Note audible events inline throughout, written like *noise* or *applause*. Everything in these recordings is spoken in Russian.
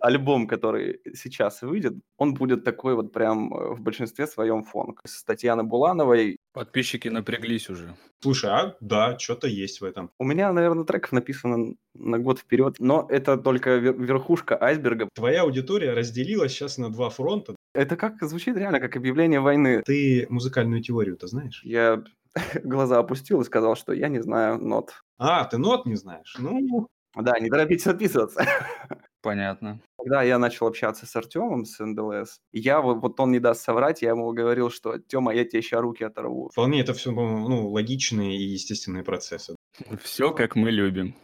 альбом, который сейчас выйдет, он будет такой вот прям э, в большинстве своем фонк. С Татьяны Булановой. Подписчики напряглись уже. Слушай, а да, что-то есть в этом. У меня, наверное, треков написано на год вперед, но это только верхушка айсберга. Твоя аудитория разделилась сейчас на два фронта. Это как звучит реально, как объявление войны. Ты музыкальную теорию-то знаешь? Я *laughs* глаза опустил и сказал, что я не знаю нот. А, ты нот не знаешь? Ну, да, не торопитесь отписываться. *laughs* Понятно. Когда я начал общаться с Артемом, с НДЛС, я вот он не даст соврать, я ему говорил, что Тёма, я тебе сейчас руки оторву. Вполне это все ну, логичные и естественные процессы. Все как мы любим.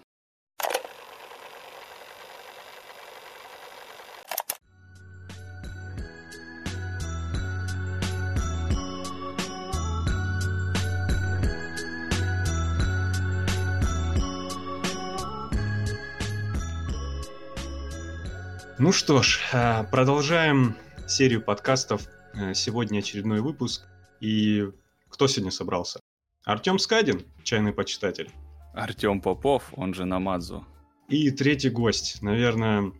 Ну что ж, э, продолжаем серию подкастов. Э, сегодня очередной выпуск. И кто сегодня собрался? Артем Скадин, чайный почитатель. Артем Попов, он же Намадзу. И третий гость, наверное,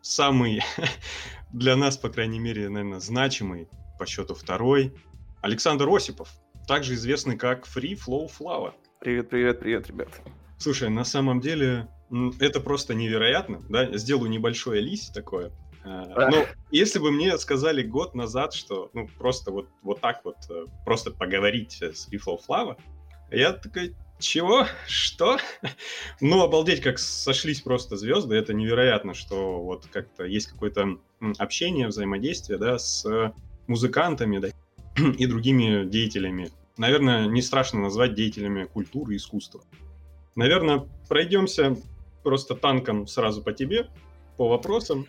самый *laughs* для нас, по крайней мере, наверное, значимый по счету второй. Александр Осипов, также известный как Free Flow Flower. Привет, привет, привет, ребят. Слушай, на самом деле это просто невероятно, да, сделаю небольшое лист такое. А, но если бы мне сказали год назад, что ну просто вот, вот так вот э, просто поговорить с Rifle Flava, я такой, чего? Что? *laughs* Ну, обалдеть, как сошлись просто звезды. Это невероятно, что вот как-то есть какое-то общение, взаимодействие, да, с музыкантами, да, *clears throat* и другими деятелями. Наверное, не страшно назвать деятелями культуры и искусства. Наверное, пройдемся просто танком сразу по тебе, по вопросам.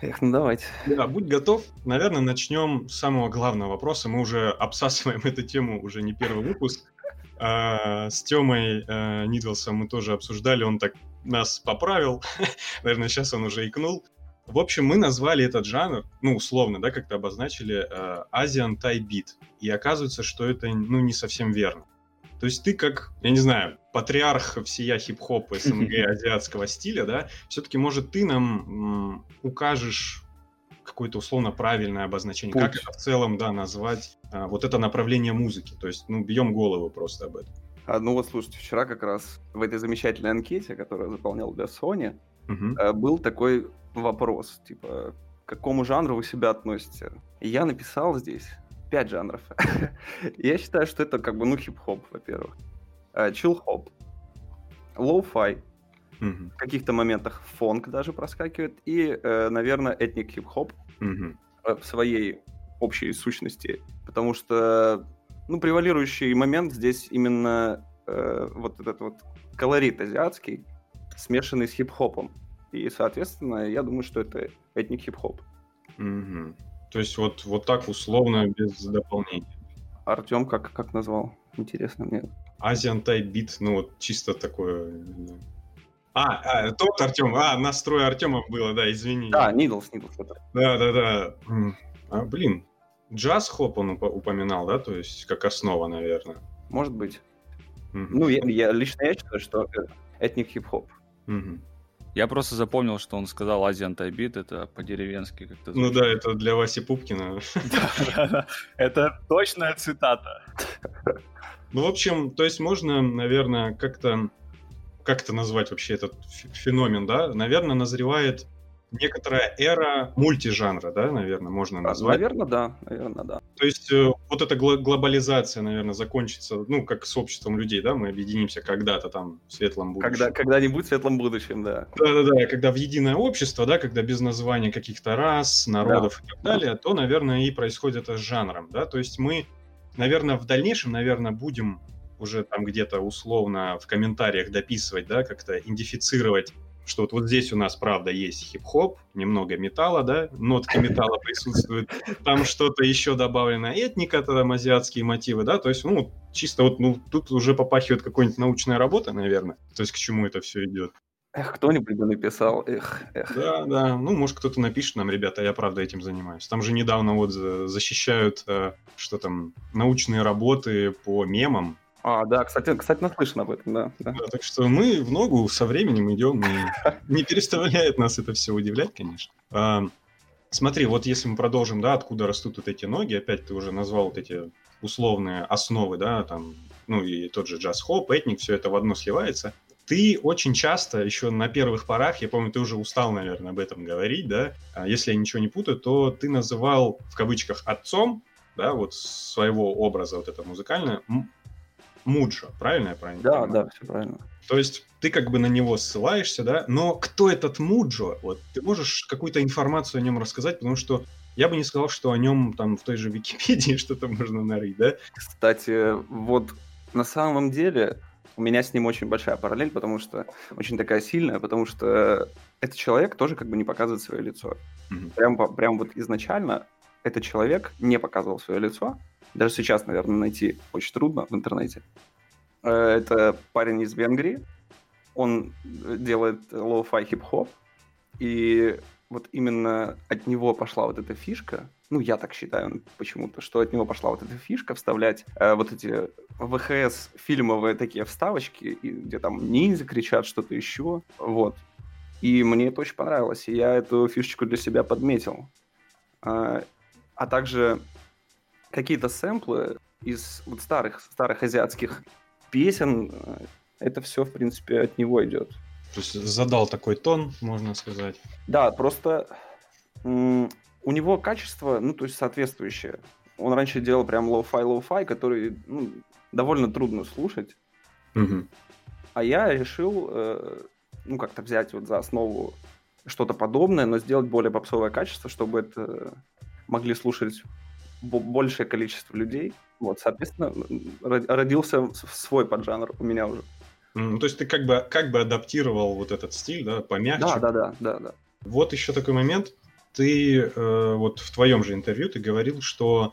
Эх, ну давайте. Да, будь готов. Наверное, начнем с самого главного вопроса. Мы уже *laughs* обсасываем эту тему уже не первый выпуск. А, с Тёмой а, Нидлсом мы тоже обсуждали, он так нас поправил. *laughs* Наверное, сейчас он уже икнул. В общем, мы назвали этот жанр, ну, условно, да, как-то обозначили, Asian Thai Beat. И оказывается, что это, ну, не совсем верно. То есть ты как, я не знаю, патриарх всея хип-хоп СНГ азиатского стиля, да, все-таки, может, ты нам укажешь какое-то условно правильное обозначение, Путь. как это в целом, да, назвать а, вот это направление музыки. То есть, ну, бьем голову просто об этом. А, ну вот, слушайте, вчера как раз в этой замечательной анкете, которую заполнял для Sony, угу. был такой вопрос, типа, к какому жанру вы себя относите? И я написал здесь пять жанров. *laughs* Я считаю, что это как бы, ну, хип-хоп, во-первых. Чил-хоп. Э, Лоу-фай. В каких-то моментах фонк даже проскакивает. И, э, наверное, этник хип-хоп э, в своей общей сущности. Потому что, ну, превалирующий момент здесь именно вот этот вот колорит азиатский, смешанный с хип-хопом. И, соответственно, я думаю, что это этник хип-хоп. Угу. То есть вот, вот так условно, без дополнений. Артем как, как назвал? Интересно мне. Asian Type Beat, ну вот чисто такое... А, а тот Артем, а, настрой Артема было, да, извини. Да, Нидлс, Нидлс. Да, да, да. А, блин, джаз-хоп он упоминал, да, то есть как основа, наверное. Может быть. Mm-hmm. Ну, я, я лично я считаю, что этник хип-хоп. Mm-hmm. Я просто запомнил, что он сказал Азиан Тайбит, это по-деревенски как-то Ну да, это для Васи Пупкина. *laughs* Это точная цитата. Ну, в общем, то есть можно, наверное, как-то как это назвать вообще этот феномен, да? Наверное, назревает некоторая эра мультижанра, да, наверное, можно а, назвать. Наверное, да, наверное, да. То есть э, вот эта глобализация, наверное, закончится, ну, как с обществом людей, да, мы объединимся когда-то там в светлом будущем. Когда, когда-нибудь в светлом будущем, да. Да-да-да, когда в единое общество, да, когда без названия каких-то рас, народов да. и так далее, то, наверное, и происходит это с жанром, да, то есть мы, наверное, в дальнейшем, наверное, будем уже там где-то условно в комментариях дописывать, да, как-то идентифицировать что вот, вот здесь у нас, правда, есть хип-хоп, немного металла, да, нотки металла присутствуют, там что-то еще добавлено, этника, там азиатские мотивы, да, то есть, ну, чисто вот, ну, тут уже попахивает какой-нибудь научная работа, наверное, то есть к чему это все идет. Эх, кто-нибудь бы написал, эх, эх. Да, да, ну, может, кто-то напишет нам, ребята, я, правда, этим занимаюсь. Там же недавно вот защищают, э, что там, научные работы по мемам, А, да, кстати, кстати, наслышан об этом, да, да. да. Так что мы в ногу со временем идем, и не переставляет нас это все удивлять, конечно. А, смотри, вот если мы продолжим, да, откуда растут вот эти ноги, опять ты уже назвал вот эти условные основы, да, там, ну и тот же джаз-хоп, этник, все это в одно сливается. Ты очень часто, еще на первых порах, я помню, ты уже устал, наверное, об этом говорить, да, а если я ничего не путаю, то ты называл, в кавычках, отцом, да, вот своего образа вот это музыкальное, Муджо, правильно я правильно Да, понимаю? да, все правильно. То есть ты как бы на него ссылаешься, да, но кто этот Муджо? Вот ты можешь какую-то информацию о нем рассказать, потому что я бы не сказал, что о нем там в той же Википедии *laughs* что-то можно нарыть, да? Кстати, вот на самом деле у меня с ним очень большая параллель, потому что очень такая сильная, потому что этот человек тоже как бы не показывает свое лицо. Mm-hmm. Прям, прям вот изначально этот человек не показывал свое лицо. Даже сейчас, наверное, найти очень трудно в интернете. Э, это парень из Венгрии. Он делает lo-fi хип-хоп. И вот именно от него пошла вот эта фишка, ну, я так считаю почему-то, что от него пошла вот эта фишка вставлять э, вот эти VHS фильмовые такие вставочки, и, где там ниндзя кричат, что-то еще, вот. И мне это очень понравилось, и я эту фишечку для себя подметил. А, а также какие-то сэмплы из вот старых, старых азиатских песен, э, это все, в принципе, от него идет. То есть задал такой тон, можно сказать. Да, просто м- у него качество, ну, то есть соответствующее. Он раньше делал прям lo-fi, lo-fi, который ну, довольно трудно слушать. Угу. А я решил, э, ну, как-то взять вот за основу что-то подобное, но сделать более попсовое качество, чтобы это могли слушать большее количество людей. Вот, соответственно, родился свой поджанр у меня уже. Mm, то есть ты как бы, как бы адаптировал вот этот стиль, да, помягче? Да, да, да, да, да. Вот еще такой момент. Ты э, вот в твоем же интервью ты говорил, что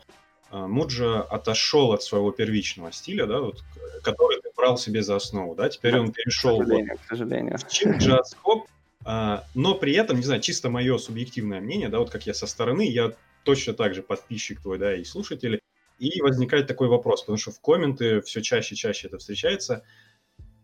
э, Муджа отошел от своего первичного стиля, да, вот, который ты брал себе за основу, да, теперь да, он перешел к сожалению, вот, к сожалению. в чин джаз хоп, а, но при этом, не знаю, чисто мое субъективное мнение, да, вот как я со стороны, я точно так же подписчик твой, да, и слушатели. И возникает такой вопрос, потому что в комменты все чаще и чаще это встречается.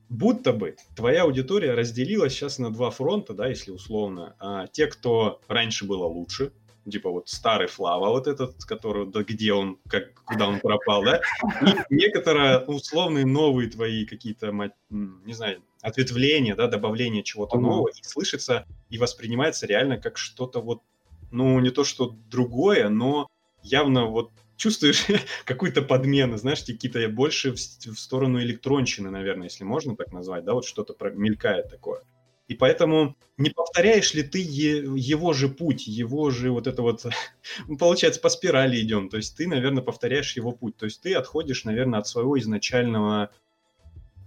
Будто бы твоя аудитория разделилась сейчас на два фронта, да, если условно. А, те, кто раньше было лучше, типа вот старый Флава, вот этот, который, да где он, как, куда он пропал, да, и некоторые условные новые твои какие-то, не знаю, ответвления, да, добавление чего-то нового, и слышится, и воспринимается реально как что-то вот ну, не то что другое, но явно вот чувствуешь *laughs* какую-то подмену, знаешь, какие-то больше в, в сторону электронщины, наверное, если можно так назвать, да, вот что-то мелькает такое. И поэтому не повторяешь ли ты его же путь, его же вот это вот, *laughs* получается, по спирали идем. То есть ты, наверное, повторяешь его путь. То есть ты отходишь, наверное, от своего изначального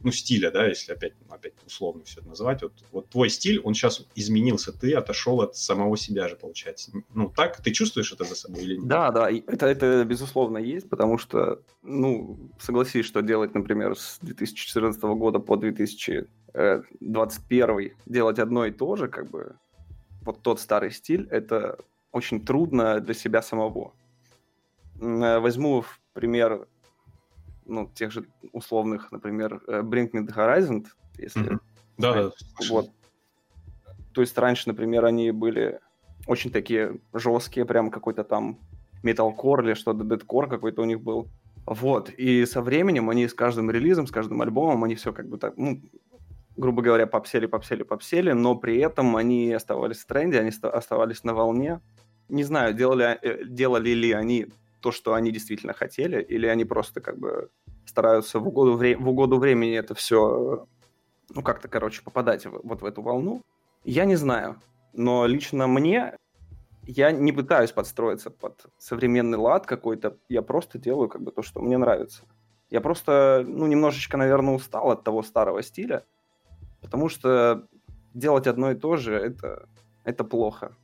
ну, стиля, да, если опять, опять условно все это называть, вот, вот твой стиль, он сейчас изменился, ты отошел от самого себя же, получается. Ну, так, ты чувствуешь это за собой или нет? Да, да, это, это безусловно есть, потому что, ну, согласись, что делать, например, с 2014 года по 2021 делать одно и то же, как бы, вот тот старый стиль, это очень трудно для себя самого. Э, возьму в пример ну, тех же условных, например, э, Bring Me The Horizon, если... Mm-hmm. Да, да. Вот. То есть раньше, например, они были очень такие жесткие, прям какой-то там металкор или что-то, дедкор какой-то у них был. Вот, и со временем они с каждым релизом, с каждым альбомом, они все как бы так, ну, грубо говоря, попсели, попсели, попсели, но при этом они оставались в тренде, они оставались на волне. Не знаю, делали, э, делали ли они то, что они действительно хотели, или они просто как бы стараются в угоду, вре- в угоду времени это все, ну, как-то, короче, попадать в, вот в эту волну. Я не знаю, но лично мне я не пытаюсь подстроиться под современный лад какой-то, я просто делаю как бы то, что мне нравится. Я просто, ну, немножечко, наверное, устал от того старого стиля, потому что делать одно и то же это, это плохо.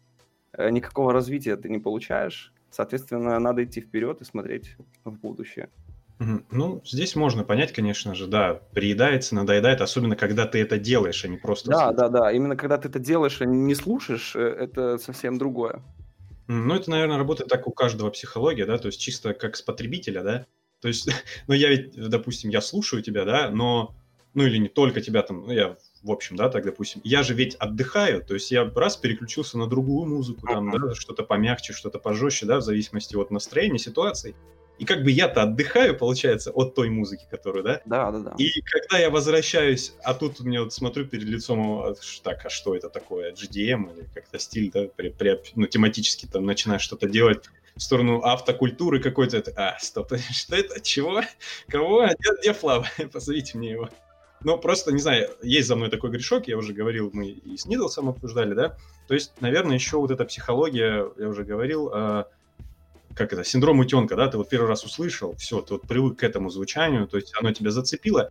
Э, никакого развития ты не получаешь. Соответственно, надо идти вперед и смотреть в будущее. Ну, здесь можно понять, конечно же, да, приедается, надоедает, особенно когда ты это делаешь, а не просто Да, слушаешь. да, да, именно когда ты это делаешь, а не слушаешь, э, это совсем другое. Ну, это, наверное, работает так у каждого психология, да, то есть чисто как с потребителя, да, То есть, *laughs* ну, я ведь, допустим, я слушаю тебя, да, но, ну, или не только тебя там, ну, я в общем, да, так, допустим, я же ведь отдыхаю, то есть я раз переключился на другую музыку, там, да, что-то помягче, что-то пожестче, да, в зависимости от настроения, ситуации. И как бы я-то отдыхаю, получается, от той музыки, которую, да? Да, да, да. И когда я возвращаюсь, а тут мне вот смотрю перед лицом, а, так, а что это такое, GDM или как-то стиль, да, при, при, ну, тематически там начинаешь что-то делать в сторону автокультуры какой-то, а, стоп, *laughs* что это, чего, кого, где, где Флав, *laughs* позовите мне его. Ну, просто, не знаю, есть за мной такой грешок, я уже говорил, мы и с Нидлсом обсуждали, да? То есть, наверное, еще вот эта психология, я уже говорил, э, как это, синдром утенка, да, ты вот первый раз услышал, все, ты вот привык к этому звучанию, то есть оно тебя зацепило,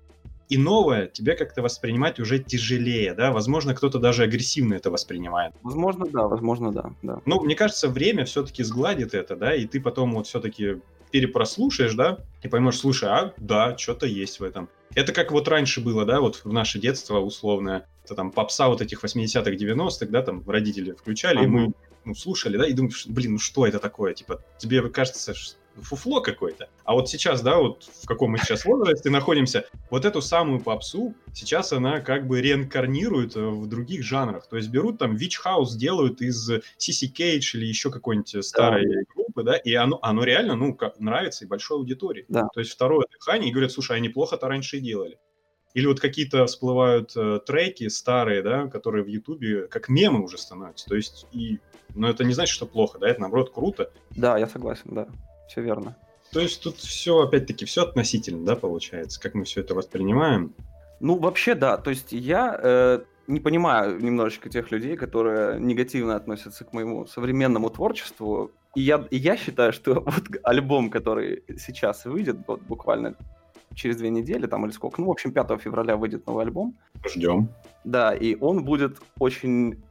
и новое тебе как-то воспринимать уже тяжелее, да, возможно, кто-то даже агрессивно это воспринимает. Возможно, да, возможно, да, да. Ну, мне кажется, время все-таки сгладит это, да, и ты потом вот все-таки перепрослушаешь, да, и поймешь, слушай, а, да, что-то есть в этом. Это как вот раньше было, да, вот в наше детство условное, это там попса вот этих 80-х, 90-х, да, там родители включали, uh-huh. и мы ну, слушали, да, и думаешь, блин, ну что это такое? Типа, тебе кажется, фуфло какое-то. А вот сейчас, да, вот в каком мы сейчас возрасте находимся, вот эту самую попсу сейчас она как бы реинкарнирует э, в других жанрах. То есть берут там Witch House, делают из CC Cage или еще какой-нибудь старой да. группы, да, и оно, оно реально, ну, как, нравится и большой аудитории. Да. То есть второе дыхание, и говорят, слушай, а неплохо-то раньше делали. Или вот какие-то всплывают э, треки старые, да, которые в Ютубе как мемы уже становятся. То есть, и, но это не значит, что плохо, да, это наоборот круто. Да, я согласен, да, все верно. То есть тут все, опять-таки, все относительно, да, получается, как мы все это воспринимаем. Ну, вообще, да, то есть я э, не понимаю немножечко тех людей, которые негативно относятся к моему современному творчеству. И я, и я считаю, что *laughs* вот альбом, который сейчас выйдет, вот буквально через две недели, там или сколько. Ну, в общем, 5 февраля выйдет новый альбом. Ждем. Да, и он будет очень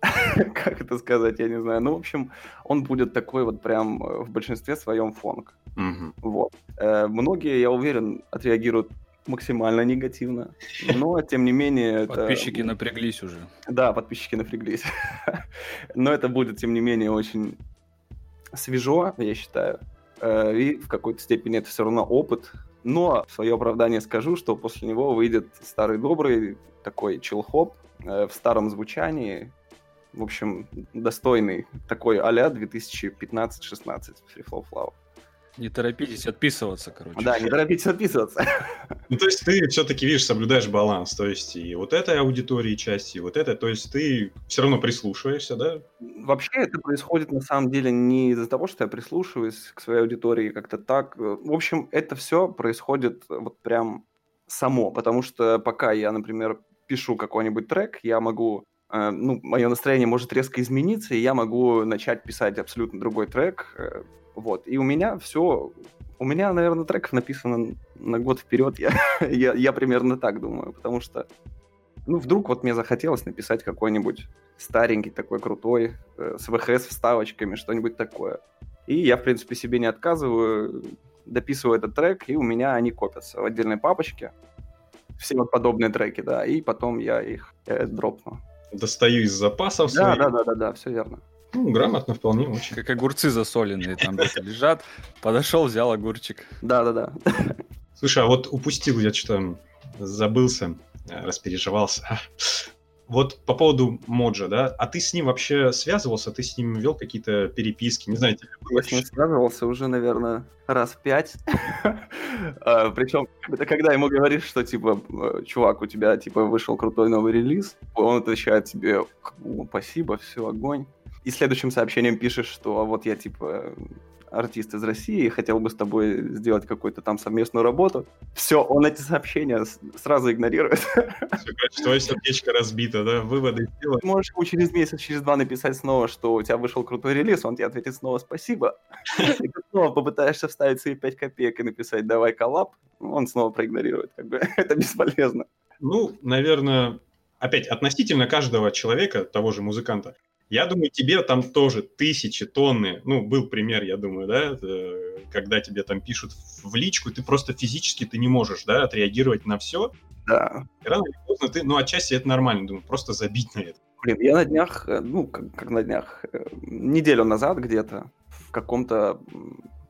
*laughs* как это сказать, я не знаю. Ну, в общем, он будет такой вот прям э, в большинстве своем фонг. Угу. Вот. Э, многие, я уверен, отреагируют максимально негативно, *laughs* но тем не менее... Подписчики это... напряглись уже. Да, подписчики напряглись. *laughs* но это будет, тем не менее, очень свежо, я считаю. Э, и в какой-то степени это все равно опыт, но в свое оправдание скажу, что после него выйдет старый добрый такой чилхоп э, в старом звучании. В общем, достойный такой а-ля 2015-16 Free Flow Flow. Не торопитесь отписываться, короче. Да, не торопитесь отписываться. Ну, то есть ты все-таки, видишь, соблюдаешь баланс, то есть и вот этой аудитории части, и вот это, то есть ты все равно прислушиваешься, да? Вообще это происходит на самом деле не из-за того, что я прислушиваюсь к своей аудитории как-то так. В общем, это все происходит вот прям само, потому что пока я, например, пишу какой-нибудь трек, я могу ну, мое настроение может резко измениться, и я могу начать писать абсолютно другой трек, э, вот. И у меня все... У меня, наверное, треков написано на год вперед. Я, *laughs* я, я примерно так думаю. Потому что, ну, вдруг вот мне захотелось написать какой-нибудь старенький такой крутой, э, с ВХС вставочками, что-нибудь такое. И я, в принципе, себе не отказываю, дописываю этот трек, и у меня они копятся в отдельной папочке. Все вот подобные треки, да, и потом я их э, дропну. Достаю из запасов да, своих. Да, да, да, да, все верно. Ну, грамотно вполне очень. Как огурцы засоленные там лежат. Подошел, взял огурчик. Да-да-да. Слушай, а вот упустил я что-то, забылся, распереживался. Вот по поводу Моджа, да, а ты с ним вообще связывался, ты с ним вел какие-то переписки, не знаю, тебе Я с ним связывался уже, наверное, раз в пять. *laughs* А, Причем, это когда ему говоришь, что, типа, чувак, у тебя, типа, вышел крутой новый релиз, он отвечает тебе, спасибо, все, огонь и следующим сообщением пишешь, что вот я типа артист из России, хотел бы с тобой сделать какую-то там совместную работу. Все, он эти сообщения сразу игнорирует. *laughs* Все, твое сердечко разбито, да? Выводы сделать. Можешь ему через месяц, через два написать снова, что у тебя вышел крутой релиз, он тебе ответит снова спасибо. *laughs* И ты снова попытаешься вставить свои 5 копеек и написать давай коллаб, он снова проигнорирует. Как бы *laughs* это бесполезно. Ну, наверное, опять относительно каждого человека, того же музыканта, я думаю, тебе там тоже тысячи, тонны, ну, был пример, я думаю, да, когда тебе там пишут в личку, ты просто физически ты не можешь, да, отреагировать на все. Да. И рано или поздно ты, ну, отчасти это нормально, думаю, просто забить на это. Блин, я на днях, э, ну, как, как на днях, э, неделю назад где-то в каком-то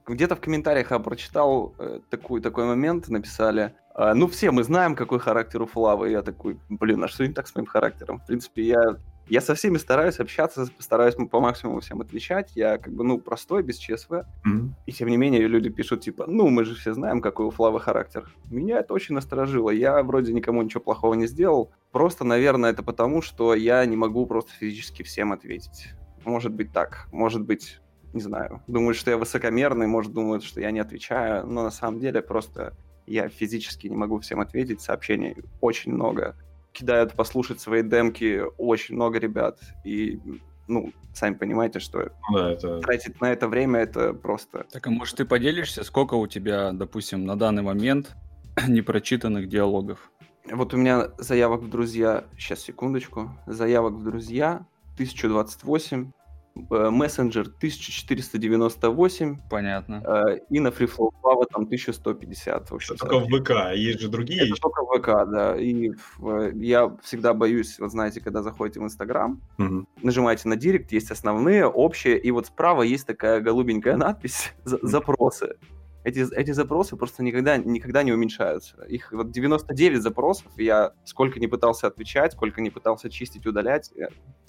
где-то в комментариях я прочитал э, такой, такой момент, написали, э, ну все мы знаем, какой характер у Флавы, я такой, блин, а что не так с моим характером? В принципе, я я со всеми стараюсь общаться, стараюсь по максимуму всем отвечать. Я как бы, ну, простой, без ЧСВ. Mm-hmm. И тем не менее люди пишут, типа, ну, мы же все знаем, какой у Флавы характер. Меня это очень насторожило. Я вроде никому ничего плохого не сделал. Просто, наверное, это потому, что я не могу просто физически всем ответить. Может быть так. Может быть, не знаю. Думают, что я высокомерный, может, думают, что я не отвечаю. Но на самом деле просто я физически не могу всем ответить. Сообщений очень много кидают послушать свои демки очень много ребят. И, ну, сами понимаете, что ну да, это... тратить на это время это просто... Так, а может ты поделишься, сколько у тебя, допустим, на данный момент *clears throat* непрочитанных диалогов? Вот у меня заявок в друзья, сейчас секундочку, заявок в друзья 1028, Э, мессенджер 1498. Понятно. Э, и на FreeFlow Lava там 1150. В общем, только в ВК, а есть же другие. Это только в ВК, да. И я всегда боюсь, вот знаете, когда заходите в Инстаграм, угу. нажимаете на Директ, есть основные, общие, и вот справа есть такая голубенькая надпись *laughs* «Запросы» эти, эти запросы просто никогда, никогда не уменьшаются. Их вот 99 запросов, я сколько не пытался отвечать, сколько не пытался чистить, удалять,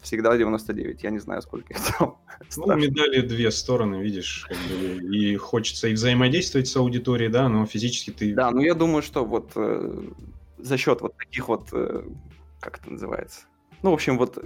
всегда 99. Я не знаю, сколько их там. *laughs* Ну, медали две стороны, видишь, как бы, и хочется и взаимодействовать с аудиторией, да, но физически ты... Да, ну я думаю, что вот э, за счет вот таких вот, э, как это называется, ну, в общем, вот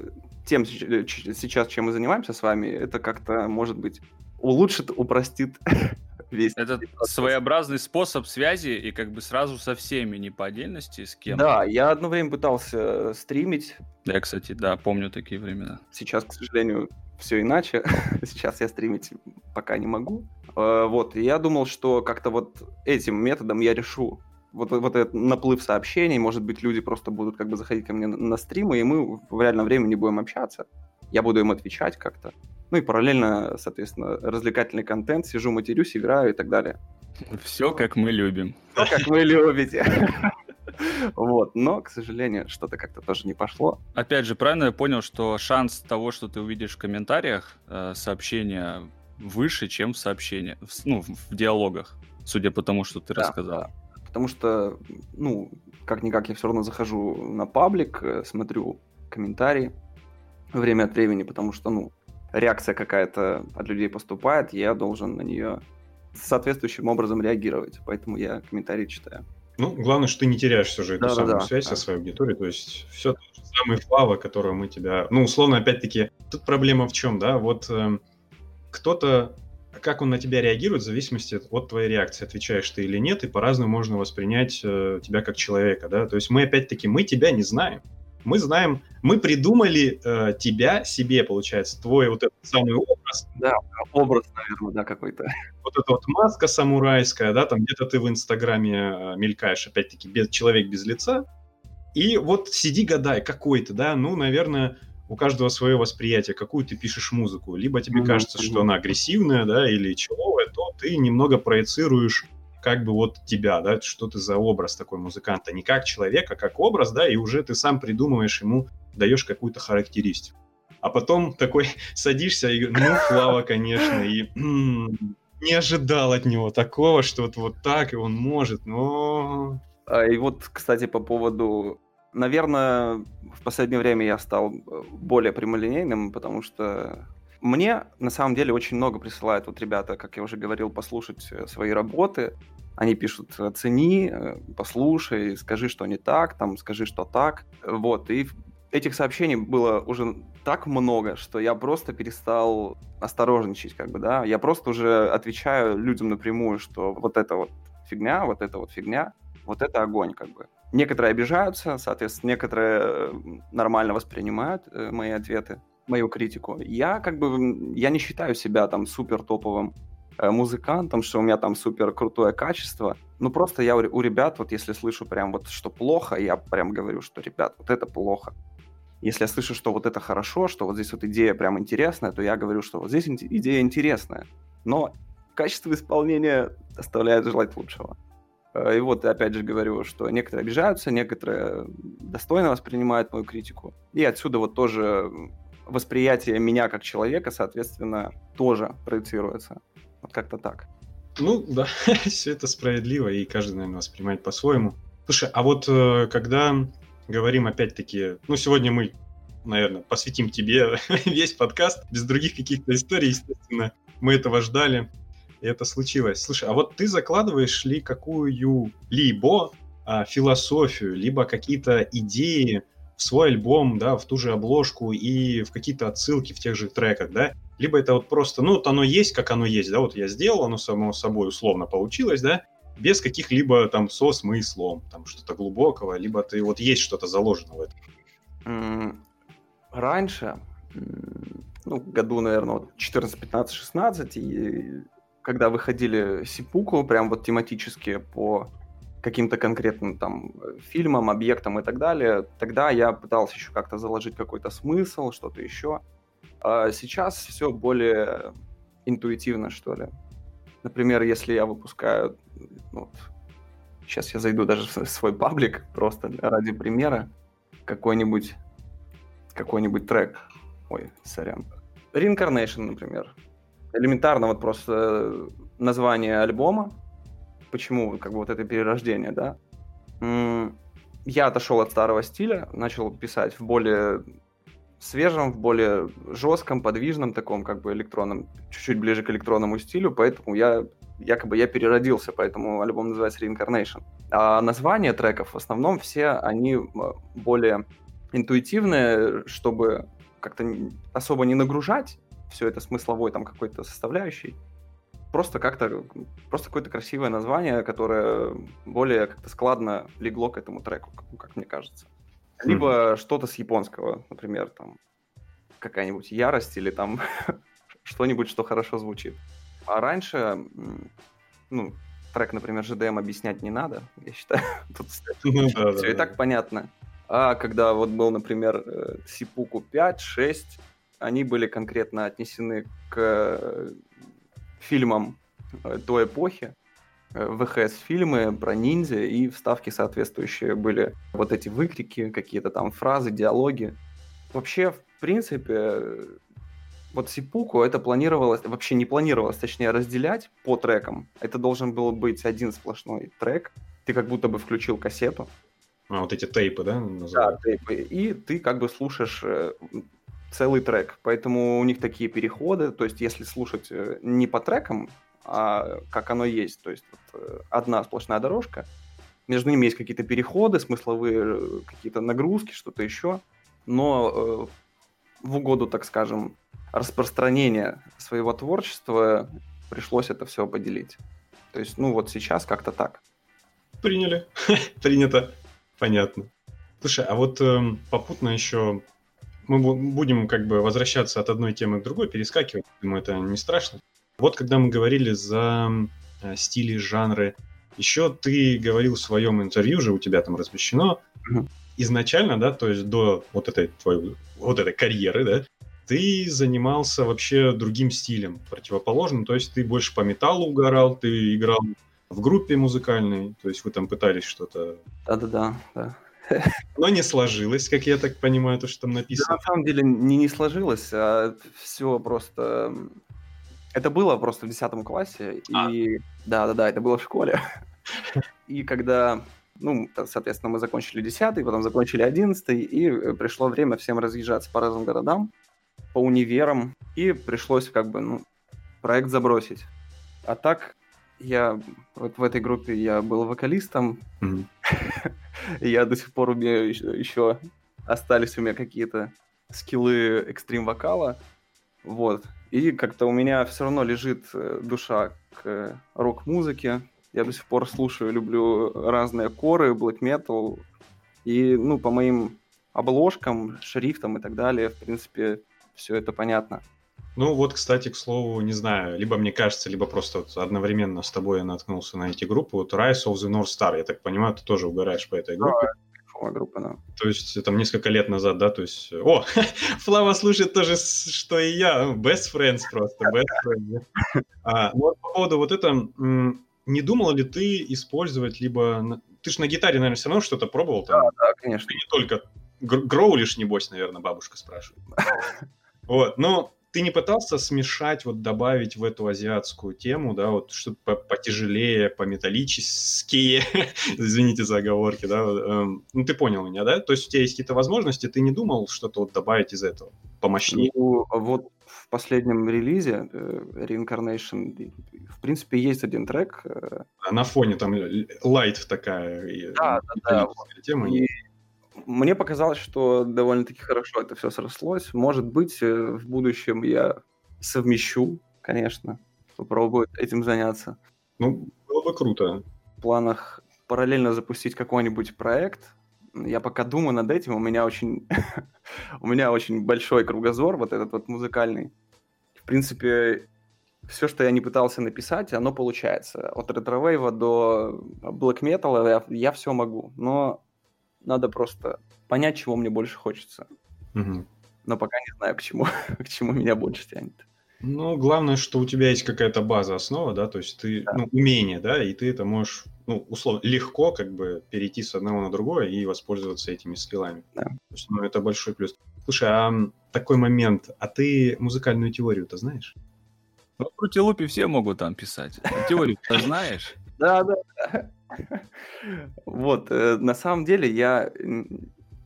тем сейчас, чем мы занимаемся с вами, это как-то, может быть, улучшит, упростит *laughs* весь. Это своеобразный способ связи и как бы сразу со всеми, не по отдельности, с кем. Да, я одно время пытался э, стримить. Я, кстати, да, помню такие времена. Сейчас, к сожалению, все иначе. *laughs* Сейчас я стримить пока не могу. Э, вот, и я думал, что как-то вот этим методом я решу вот, вот этот наплыв сообщений, может быть, люди просто будут как бы заходить ко мне на стримы, и мы в реальном времени будем общаться. Я буду им отвечать как-то. Ну и параллельно, соответственно, развлекательный контент, сижу, матерюсь, играю и так далее. Все, как мы любим. Все, как вы любите. *laughs* Вот, но, к сожалению, что-то как-то тоже не пошло. Опять же, правильно я понял, что шанс того, что ты увидишь в комментариях э, сообщения выше, чем в сообщениях, ну, в диалогах, судя по тому, что ты да, рассказал. Да. Потому что, ну, как-никак я все равно захожу на паблик, э, смотрю комментарии время от времени, потому что, ну, реакция какая-то от людей поступает, я должен на нее соответствующим образом реагировать. Поэтому я комментарии читаю. Ну, главное, что ты не теряешь все же эту да, самую да, связь да. со своей аудиторией. То есть все тот же самый флава, которую мы тебя... Ну, условно, опять-таки, тут проблема в чем, да? Вот э, кто-то как он на тебя реагирует, в зависимости от твоей реакции, отвечаешь ты или нет, и по-разному можно воспринять э, тебя как человека, да, то есть мы опять-таки, мы тебя не знаем, мы знаем, мы придумали э, тебя себе, получается, твой вот этот самый образ. Да, образ, наверное, да, какой-то. Вот эта вот маска самурайская, да, там где-то ты в Инстаграме э, мелькаешь, опять-таки, без, человек без лица. И вот сиди гадай, какой ты, да, ну, наверное, у каждого свое восприятие, какую ты пишешь музыку. Либо тебе mm-hmm. кажется, что она агрессивная, да, или человая, то ты немного проецируешь как бы вот тебя, да, что ты за образ такой музыканта, не как человека, а как образ, да, и уже ты сам придумываешь ему, даешь какую-то характеристику. А потом такой *laughs* садишься и ну, Флава, конечно, и не ожидал от него такого, что вот, вот так и он может, но... А, и вот, кстати, по поводу... Наверное, в последнее время я стал более прямолинейным, потому что мне, на самом деле, очень много присылают вот ребята, как я уже говорил, послушать э, свои работы. Они пишут «оцени», э, «послушай», «скажи, что не так», там «скажи, что так». Вот, и этих сообщений было уже так много, что я просто перестал осторожничать, как бы, да. Я просто уже отвечаю людям напрямую, что вот это вот фигня, вот это вот фигня, вот это огонь, как бы. Некоторые обижаются, соответственно, некоторые э, нормально воспринимают мои ответы мою критику. Я как бы, я не считаю себя там супер топовым э, музыкантом, что у меня там супер крутое качество. Ну, просто я у, у ребят, вот если слышу прям вот, что плохо, я прям говорю, что, ребят, вот это плохо. Если я слышу, что вот это хорошо, что вот здесь вот идея прям интересная, то я говорю, что вот здесь идея интересная. Но качество исполнения оставляет желать лучшего. Э, и вот, опять же, говорю, что некоторые обижаются, некоторые достойно воспринимают мою критику. И отсюда вот тоже восприятие меня как человека, соответственно, тоже проецируется. Вот как-то так. Ну, да, *laughs* все это справедливо, и каждый, наверное, воспринимает по-своему. Слушай, а вот э, когда говорим опять-таки, ну, сегодня мы, наверное, посвятим тебе *laughs* весь подкаст, без других каких-то историй, естественно, мы этого ждали, и это случилось. Слушай, а вот ты закладываешь ли какую-либо а, философию, либо какие-то идеи в свой альбом, да, в ту же обложку и в какие-то отсылки в тех же треках, да, либо это вот просто, ну, вот оно есть, как оно есть, да, вот я сделал, оно само собой условно получилось, да, без каких-либо там со смыслом, там что-то глубокого, либо ты вот есть что-то заложено в этом? Раньше, ну, году, наверное, вот 14, 15, 16, и когда выходили Сипуку, прям вот тематически по каким-то конкретным там фильмам, объектам и так далее, тогда я пытался еще как-то заложить какой-то смысл, что-то еще. А сейчас все более интуитивно, что ли. Например, если я выпускаю, ну вот, сейчас я зайду даже в свой паблик, просто ради примера, какой-нибудь какой-нибудь трек. Ой, сорян. Reincarnation, например. Элементарно вот просто название альбома. Почему как бы вот это перерождение, да? Я отошел от старого стиля, начал писать в более свежем, в более жестком, подвижном таком, как бы электронном, чуть-чуть ближе к электронному стилю, поэтому я якобы я переродился, поэтому альбом называется Reincarnation. А названия треков в основном все они более интуитивные, чтобы как-то особо не нагружать все это смысловой там какой-то составляющей. Просто как-то, просто какое-то красивое название, которое более как-то складно легло к этому треку, как мне кажется. Либо mm. что-то с японского, например, там какая-нибудь ярость или там *laughs* что-нибудь, что хорошо звучит. А раньше, ну, трек, например, GDM объяснять не надо, я считаю. *laughs* Тут ну, все да, и так понятно. А когда вот был, например, Сипуку 5, 6, они были конкретно отнесены к э, фильмам э, той эпохи, Э, ВХС-фильмы про ниндзя, и вставки соответствующие были вот эти выкрики, какие-то там фразы, диалоги. Вообще, в принципе, вот Сипуку это планировалось, вообще не планировалось, точнее, разделять по трекам. Это должен был быть один сплошной трек. Ты как будто бы включил кассету. А, вот эти тейпы, да? Называют? Да, тейпы. И ты как бы слушаешь э, целый трек. Поэтому у них такие переходы. То есть, если слушать э, не по трекам, а как оно есть. То есть вот, э, одна сплошная дорожка, между ними есть какие-то переходы, смысловые э, какие-то нагрузки, что-то еще, но э, в угоду, так скажем, распространения своего творчества пришлось это все поделить. То есть, ну вот сейчас как-то так. Приняли. *laughs* Принято. Понятно. Слушай, а вот э, попутно еще мы будем как бы возвращаться от одной темы к другой, перескакивать. Думаю, это не страшно. Вот когда мы говорили за э, стили, жанры, еще ты говорил в своем интервью, же у тебя там размещено, изначально, да, то есть до вот этой твоей, вот этой карьеры, да, ты занимался вообще другим стилем, противоположным, то есть ты больше по металлу угорал, ты играл в группе музыкальной, то есть вы там пытались что-то... Да-да-да, да. *laughs* Но не сложилось, как я так понимаю, то, что там написано. Да, на самом деле не, не сложилось, а все просто это было просто в 10 классе, а. и да-да-да, это было в школе. И когда, ну, соответственно, мы закончили 10 потом закончили 11 и э, пришло время всем разъезжаться по разным городам, по универам, и пришлось как бы, ну, проект забросить. А так, я вот в этой группе я был вокалистом, mm-hmm. *laughs* я до сих пор умею еще, еще остались у меня какие-то скиллы экстрим-вокала, вот. И как-то у меня все равно лежит э, душа к рок-музыке. Я до сих пор слушаю, люблю разные коры, black metal. И, ну, по моим обложкам, шрифтам и так далее, в принципе, все это понятно. Ну вот, кстати, к слову, не знаю, либо мне кажется, либо просто вот одновременно с тобой я наткнулся на эти группы. Вот Rise of the North Star, я так понимаю, ты тоже угораешь по этой группе. Да, группа, да. То есть там несколько лет назад, да, то есть... О, *laughs* Флава слушает тоже, что и я. Best friends просто, best friends. А, ну, вот по поводу вот это, не думал ли ты использовать либо... Ты же на гитаре, наверное, все равно что-то пробовал? Там? Да, да, конечно. Ты не только гроулишь, небось, наверное, бабушка спрашивает. *laughs* Вот, ну, ты не пытался смешать, вот добавить в эту азиатскую тему, да, вот что-то потяжелее, пометаллические, *laughs* извините за оговорки, да, эм, ну ты понял меня, да? То есть у тебя есть какие-то возможности, ты не думал что-то вот добавить из этого, помощнее? Ну, вот в последнем релизе uh, Reincarnation, в принципе, есть один трек. Uh... На фоне там лайт такая. Да, да, да. Тема. И мне показалось, что довольно-таки хорошо это все срослось. Может быть, э, в будущем я совмещу, конечно, попробую этим заняться. Ну, было бы круто. В планах параллельно запустить какой-нибудь проект. Я пока думаю над этим, у меня очень, *laughs* у меня очень большой кругозор, вот этот вот музыкальный. В принципе, все, что я не пытался написать, оно получается. От ретро до блэк металла я, я все могу. Но надо просто понять, чего мне больше хочется. Угу. Но пока не знаю, к чему, *laughs* к чему меня больше тянет. Ну, главное, что у тебя есть какая-то база, основа, да, то есть ты, да. ну, умение, да, и ты это можешь, ну, условно, легко как бы перейти с одного на другое и воспользоваться этими скиллами. Да. То есть, ну, это большой плюс. Слушай, а такой момент, а ты музыкальную теорию-то знаешь? Ну, про Телупи все могут там писать. Теорию-то знаешь? *laughs* Да, да. *laughs* Вот, э, на самом деле я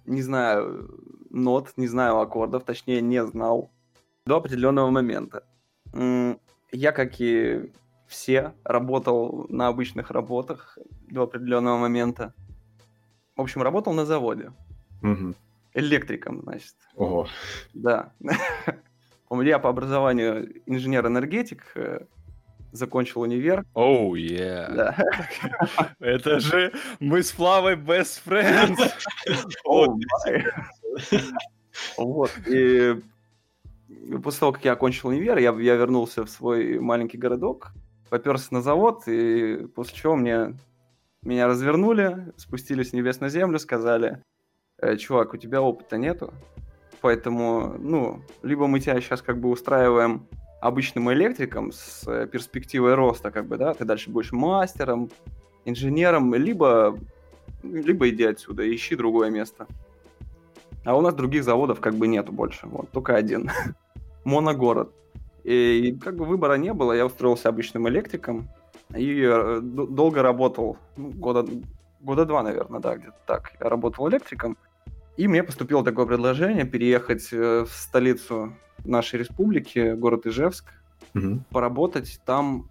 не знаю нот, не знаю аккордов, точнее не знал до определенного момента. Я, как и все, работал на обычных работах до определенного момента. В общем, работал на заводе. Угу. Электриком, значит. Ого. Да. *laughs* У меня по образованию инженер-энергетик, э, закончил универ. Оу, oh, yeah. Да. *laughs* Это же мы с Флавой best friends. *laughs* Oh, вот. И после того, как я окончил универ, я, я вернулся в свой маленький городок, поперся на завод, и после чего мне меня развернули, спустили с небес на землю, сказали, э, чувак, у тебя опыта нету, поэтому, ну, либо мы тебя сейчас как бы устраиваем обычным электриком с э, перспективой роста, как бы, да, ты дальше будешь мастером, инженером, либо, либо иди отсюда, ищи другое место. А у нас других заводов как бы нету больше, вот, только один. *laughs* Моногород. И, как бы выбора не было, я устроился обычным электриком и э, долго работал, ну, года, года два, наверное, да, где-то так. Я работал электриком, и мне поступило такое предложение переехать э, в столицу нашей республики, город Ижевск, угу. поработать там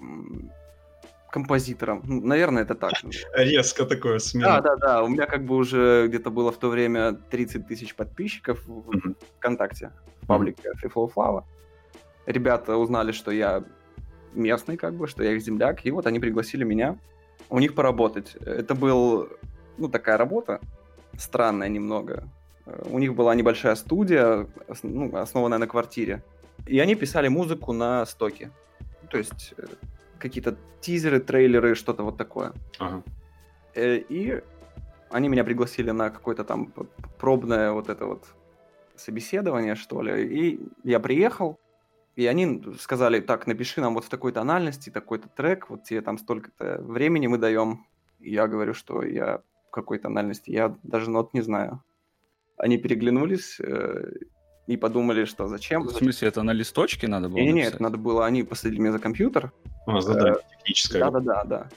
композитором. Ну, наверное, это так. *laughs* Резко такое смена. Да, да, да. У меня как бы уже где-то было в то время 30 тысяч подписчиков в ВКонтакте, в паблике Free Flow Ребята узнали, что я местный, как бы, что я их земляк, и вот они пригласили меня у них поработать. Это был, ну, такая работа, странная немного. У них была небольшая студия, ну, основанная на квартире. И они писали музыку на стоке. То есть э, какие-то тизеры, трейлеры, что-то вот такое. Ага. Э, и они меня пригласили на какое-то там пробное вот это вот собеседование, что ли. И я приехал, и они сказали, так, напиши нам вот в такой тональности такой-то трек, вот тебе там столько-то времени мы даем. И я говорю, что я в какой тональности, я даже нот не знаю. Они переглянулись э, и подумали, что зачем. В смысле, это на листочке надо было? Нет, нет, надо было, они посадили меня за компьютер. А, задание э, техническое. Да, да, да, да.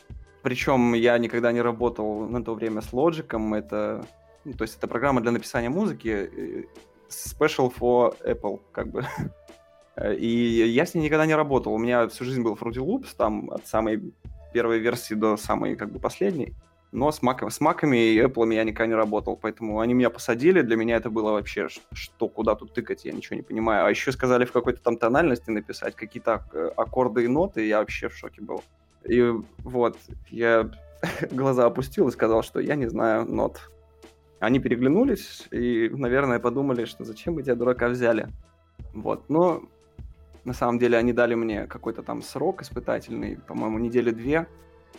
Причем я никогда не работал на то время с Logic, это, ну, то есть это программа для написания музыки, э, special for Apple, как бы. *laughs* И я с ней никогда не работал. У меня всю жизнь был Fruity Loops, там от самой первой версии до самой как бы последней но с, Mac, с маками и Apple я никогда не работал, поэтому они меня посадили, для меня это было вообще, что, куда тут тыкать, я ничего не понимаю. А еще сказали в какой-то там тональности написать какие-то э, аккорды и ноты, я вообще в шоке был. И вот, я *laughs* глаза опустил и сказал, что я не знаю нот. Они переглянулись и, наверное, подумали, что зачем мы тебя, дурака, взяли. Вот, но на самом деле они дали мне какой-то там срок испытательный, по-моему, недели две,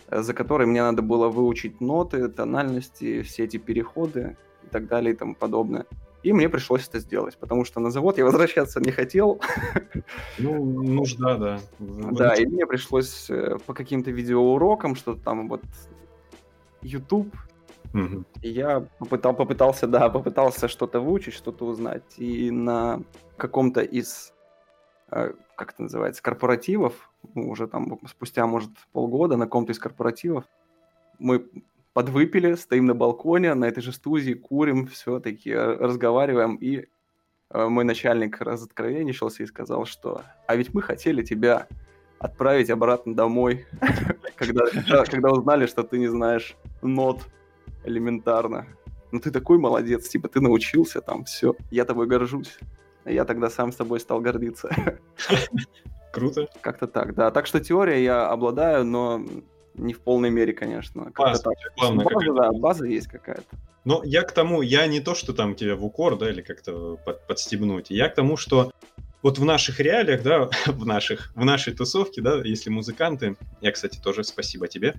за которой мне надо было выучить ноты, тональности, все эти переходы и так далее и тому подобное. И мне пришлось это сделать, потому что на завод я *laughs* возвращаться не хотел. Ну, нужда, да. *laughs* Да, и мне пришлось э, по каким-то видеоурокам, что-то там вот YouTube. Угу. И я попытал, попытался, да, попытался что-то выучить, что-то узнать. И на каком-то из э, как это называется, корпоративов, уже там спустя, может, полгода на ком-то из корпоративов, мы подвыпили, стоим на балконе, на этой же студии, курим, все-таки разговариваем, и мой начальник разоткровенничался и сказал, что «А ведь мы хотели тебя отправить обратно домой, *laughs* когда, когда узнали, что ты не знаешь нот элементарно. Ну ты такой молодец, типа ты научился там, все, я тобой горжусь. Я тогда сам с тобой стал гордиться. *laughs* Круто. Как-то так, да. Так что теория я обладаю, но не в полной мере, конечно. База, главное, база, да, база есть какая-то. Но я к тому, я не то, что там тебя в укор, да, или как-то под, подстебнуть. Я к тому, что вот в наших реалиях, да, *laughs* в наших, в нашей тусовке, да, если музыканты, я, кстати, тоже спасибо тебе,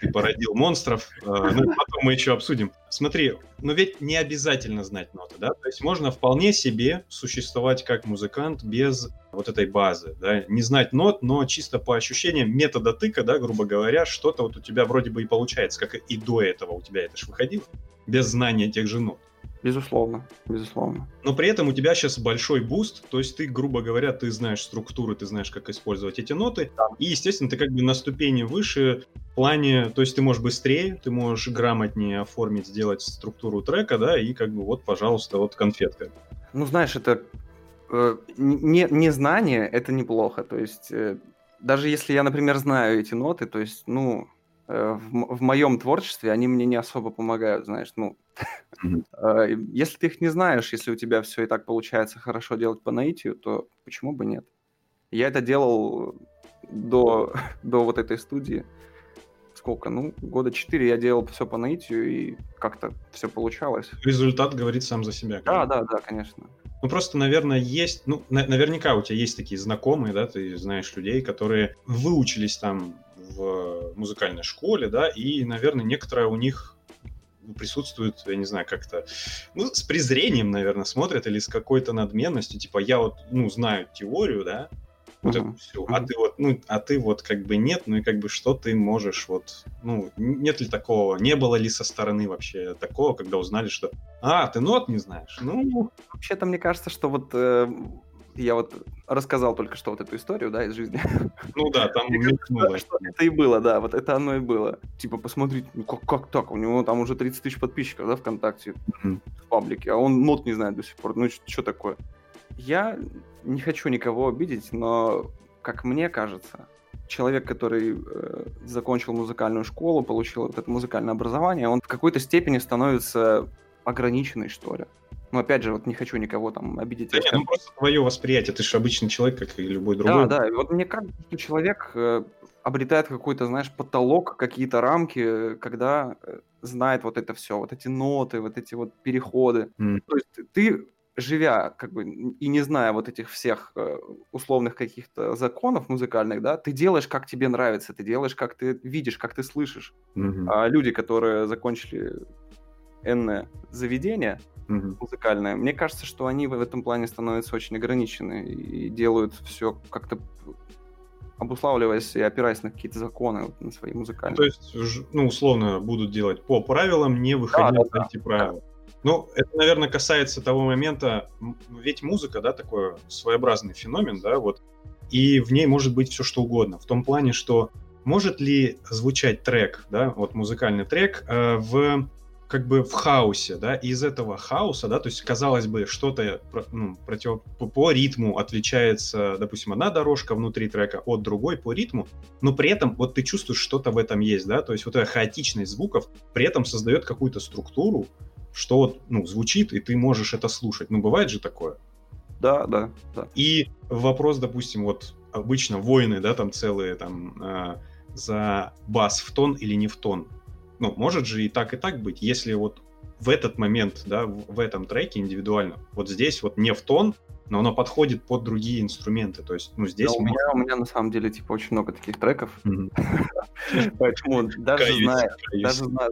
ты породил монстров, э, ну, потом мы еще обсудим. Смотри, но ведь не обязательно знать ноты, да, то есть можно вполне себе существовать как музыкант без вот этой базы, да, не знать нот, но чисто по ощущениям метода тыка, да, грубо говоря, что-то вот у тебя вроде бы и получается, как и до этого у тебя это же выходило, без знания тех же нот. Безусловно, безусловно. Но при этом у тебя сейчас большой boost, то есть ты, грубо говоря, ты знаешь структуры, ты знаешь, как использовать эти ноты, да. и, естественно, ты как бы на ступени выше в плане, то есть ты можешь быстрее, ты можешь грамотнее оформить, сделать структуру трека, да, и как бы вот, пожалуйста, вот конфетка. Ну, знаешь, это э, не, не знание, это неплохо, то есть э, даже если я, например, знаю эти ноты, то есть, ну, Э, в, в моем творчестве они мне не особо помогают, знаешь, ну, mm-hmm. если ты их не знаешь, если у тебя все и так получается хорошо делать по наитию, то почему бы нет? Я это делал до, *laughs* до вот этой студии. Сколько? Ну, года четыре я делал все по наитию, и как-то все получалось. Результат говорит сам за себя. Да, да, да, конечно. Ну, просто, наверное, есть... Ну, на- наверняка у тебя есть такие знакомые, да, ты знаешь людей, которые выучились там в музыкальной школе, да, и, наверное, некоторое у них присутствует, я не знаю, как-то, ну, с презрением, наверное, смотрят или с какой-то надменностью, типа, я вот, ну, знаю теорию, да, вот uh-huh. это все, а ты вот, ну, а ты вот как бы нет, ну и как бы что ты можешь вот, ну, нет ли такого, не было ли со стороны вообще такого, когда узнали, что, а, ты нот не знаешь, ну... Вообще-то мне кажется, что вот э, я вот рассказал только что вот эту историю, да, из жизни. *laughs* Ну да, там мелькнуло. Это и было, да, вот это оно и было. Типа, посмотрите, ну как, как так? У него там уже 30 тысяч подписчиков, да, ВКонтакте, в паблике, а он нот не знает до сих пор. Ну, что такое? Я не хочу никого обидеть, но, как мне кажется, человек, который э, закончил музыкальную школу, получил вот это музыкальное образование, он в какой-то степени становится ограниченный, что ли. Но опять же, вот не хочу никого там обидеть. Да нет, ну просто твое восприятие, ты же обычный человек, как и любой другой. Да, да, вот мне кажется, что человек э, обретает какой-то, знаешь, потолок, какие-то рамки, когда э, знает вот это все, вот эти ноты, вот эти вот переходы. Mm. То есть ты живя как бы и не зная вот этих всех э, условных каких-то законов музыкальных, да, ты делаешь, как тебе нравится, ты делаешь, как ты видишь, как ты слышишь. Mm-hmm. А люди, которые закончили энное заведение, mm-hmm. музыкальное. Мне кажется, что они в этом плане становятся очень ограничены и делают все как-то обуславливаясь и опираясь на какие-то законы, вот, на свои музыкальные. То есть, ну, условно, будут делать по правилам, не выходя да, за эти да. правила. Ну, это, наверное, касается того момента, ведь музыка, да, такой своеобразный феномен, да, вот, и в ней может быть все что угодно. В том плане, что может ли звучать трек, да, вот музыкальный трек э, в как бы в хаосе, да, и из этого хаоса, да, то есть, казалось бы, что-то ну, против, по, ритму отличается, допустим, одна дорожка внутри трека от другой по ритму, но при этом вот ты чувствуешь, что-то в этом есть, да, то есть вот эта хаотичность звуков при этом создает какую-то структуру, что вот, ну, звучит, и ты можешь это слушать. Ну, бывает же такое. Да, да, да. И вопрос, допустим, вот обычно войны, да, там целые, там, э, за бас в тон или не в тон ну, может же и так, и так быть, если вот в этот момент, да, в, этом треке индивидуально, вот здесь вот не в тон, но оно подходит под другие инструменты, то есть, ну, здесь... Да, у, меня, у меня, на самом деле, типа, очень много таких треков, *laughs* поэтому даже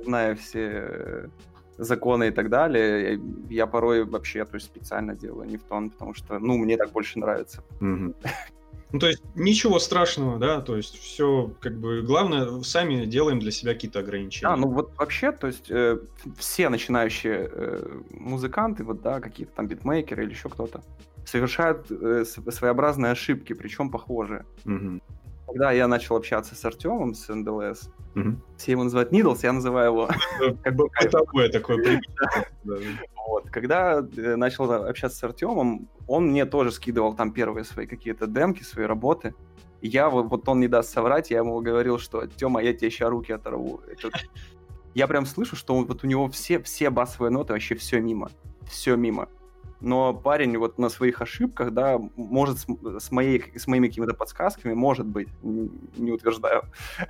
зная все законы и так далее, я порой вообще, то есть, специально делаю не в тон, потому что, ну, мне так больше нравится. Ну, то есть ничего страшного, да, то есть все, как бы, главное, сами делаем для себя какие-то ограничения. А, ну вот вообще, то есть э, все начинающие э, музыканты, вот, да, какие-то там битмейкеры или еще кто-то, совершают э, своеобразные ошибки, причем похожие. Мгм. Когда я начал общаться с Артемом, с НДЛС, Мгм. все его называют Нидлс, я называю его Это *laughs* как бы привычное, *laughs* да. Вот. Когда э, начал общаться с Артемом, он мне тоже скидывал там первые свои какие-то демки, свои работы. И я, вот, вот он не даст соврать, я ему говорил, что Тёма, я тебе сейчас руки оторву. *laughs* Я прям слышу, что он- вот у него все, все басовые ноты, вообще все мимо. Все мимо. Но парень вот на своих ошибках, да, может с, с моей, с моими какими-то подсказками, может быть, не утверждаю,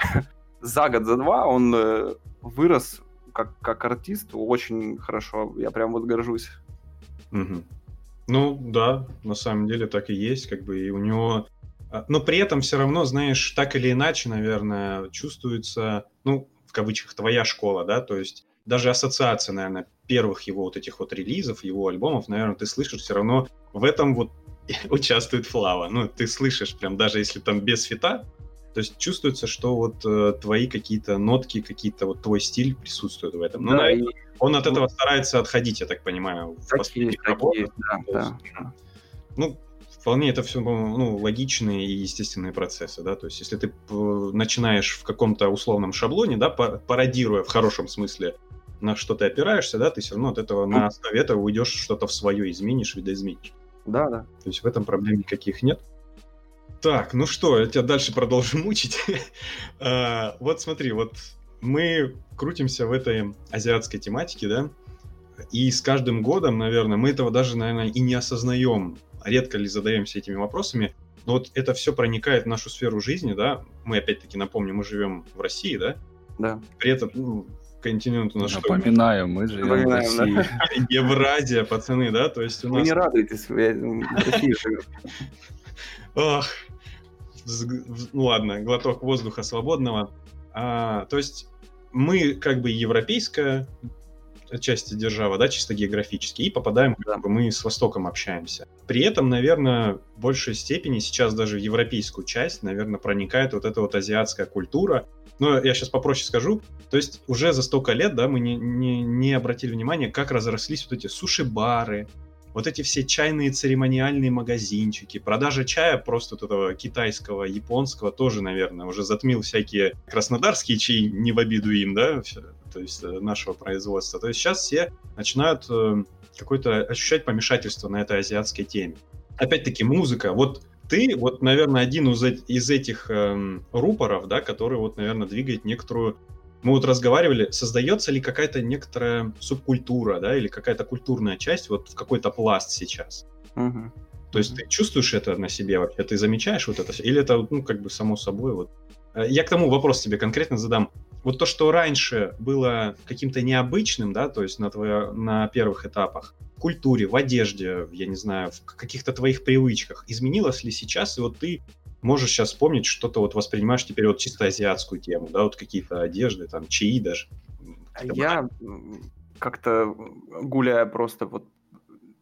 *laughs* за год, за два он э, вырос как, как артист очень хорошо. Я прям вот горжусь. Мгм. Ну, да, на самом деле так и есть, как бы, и у него... а, Но при этом все равно, знаешь, так или иначе, наверное, чувствуется, ну, в кавычках, твоя школа, да, то есть даже ассоциация, наверное, первых его вот этих вот релизов, его альбомов, наверное, ты слышишь все равно в этом вот *laughs* участвует Флава. Ну, ты слышишь прям, даже если там без фита, то есть чувствуется, что вот э, твои какие-то нотки, какие-то вот твой стиль присутствует в этом. Ну, Да, наверное, и он от этого старается отходить, я так понимаю, в так последних есть, так работах. да, То да, есть, да. Ну, вполне это все ну, логичные и естественные процессы, да, то есть если ты начинаешь в каком-то условном шаблоне, да, па- пародируя в хорошем смысле на что ты опираешься, да, ты все равно от этого на основе этого уйдешь что-то в свое изменишь, видоизменишь. Да, да. То есть в этом проблем никаких нет. Так, ну что, я тебя дальше продолжу *laughs* мучить. А, Вот смотри, вот мы крутимся в этой азиатской тематике, да, и с каждым годом, наверное, мы этого даже, наверное, и не осознаем. Редко ли задаемся этими вопросами, но вот это все проникает в нашу сферу жизни, да. Мы опять-таки напомню, мы живем в России, да. да. При этом ну, континент у нас что? Напоминаю, мы живем в Напоминаем, да. России. *laughs* Евразия, пацаны, да, то есть у Вы нас... не радуетесь, я в России живу. Вз- ну ладно, глоток воздуха свободного. А, то есть мы как бы европейская часть держава, да, чисто географически, и попадаем, как бы мы с Востоком общаемся. При этом, наверное, в большей степени сейчас даже в европейскую часть, наверное, проникает вот эта вот азиатская культура. Но я сейчас попроще скажу. То есть уже за столько лет, да, мы не, не, не обратили внимания, как разрослись вот эти суши-бары, вот эти все чайные церемониальные магазинчики, продажа чая просто вот этого китайского, японского тоже, наверное, уже затмил всякие краснодарские чаи, не в обиду им, да, то есть э, нашего производства. То есть сейчас все начинают э, какое-то ощущать помешательство на этой азиатской теме. Опять-таки музыка. Вот ты, вот, наверное, один из этих эм, рупоров, да, который вот, наверное, двигает некоторую мы вот разговаривали, создается ли какая-то некоторая субкультура, да, или какая-то культурная часть вот в какой-то пласт сейчас? Мгм. То есть ты чувствуешь это на себе вообще? Ты замечаешь вот это? всё? Или это, ну, как бы само собой вот? Э, Я к тому вопрос тебе конкретно задам. Вот то, что раньше было каким-то необычным, да, то есть на, твоё- на первых этапах, в культуре, в одежде, я не знаю, в каких-то твоих привычках, изменилось ли сейчас, и вот ты можешь сейчас вспомнить, что-то вот воспринимаешь теперь вот чисто азиатскую тему, да, вот какие-то одежды, там, чаи даже. Я как-то гуляя просто вот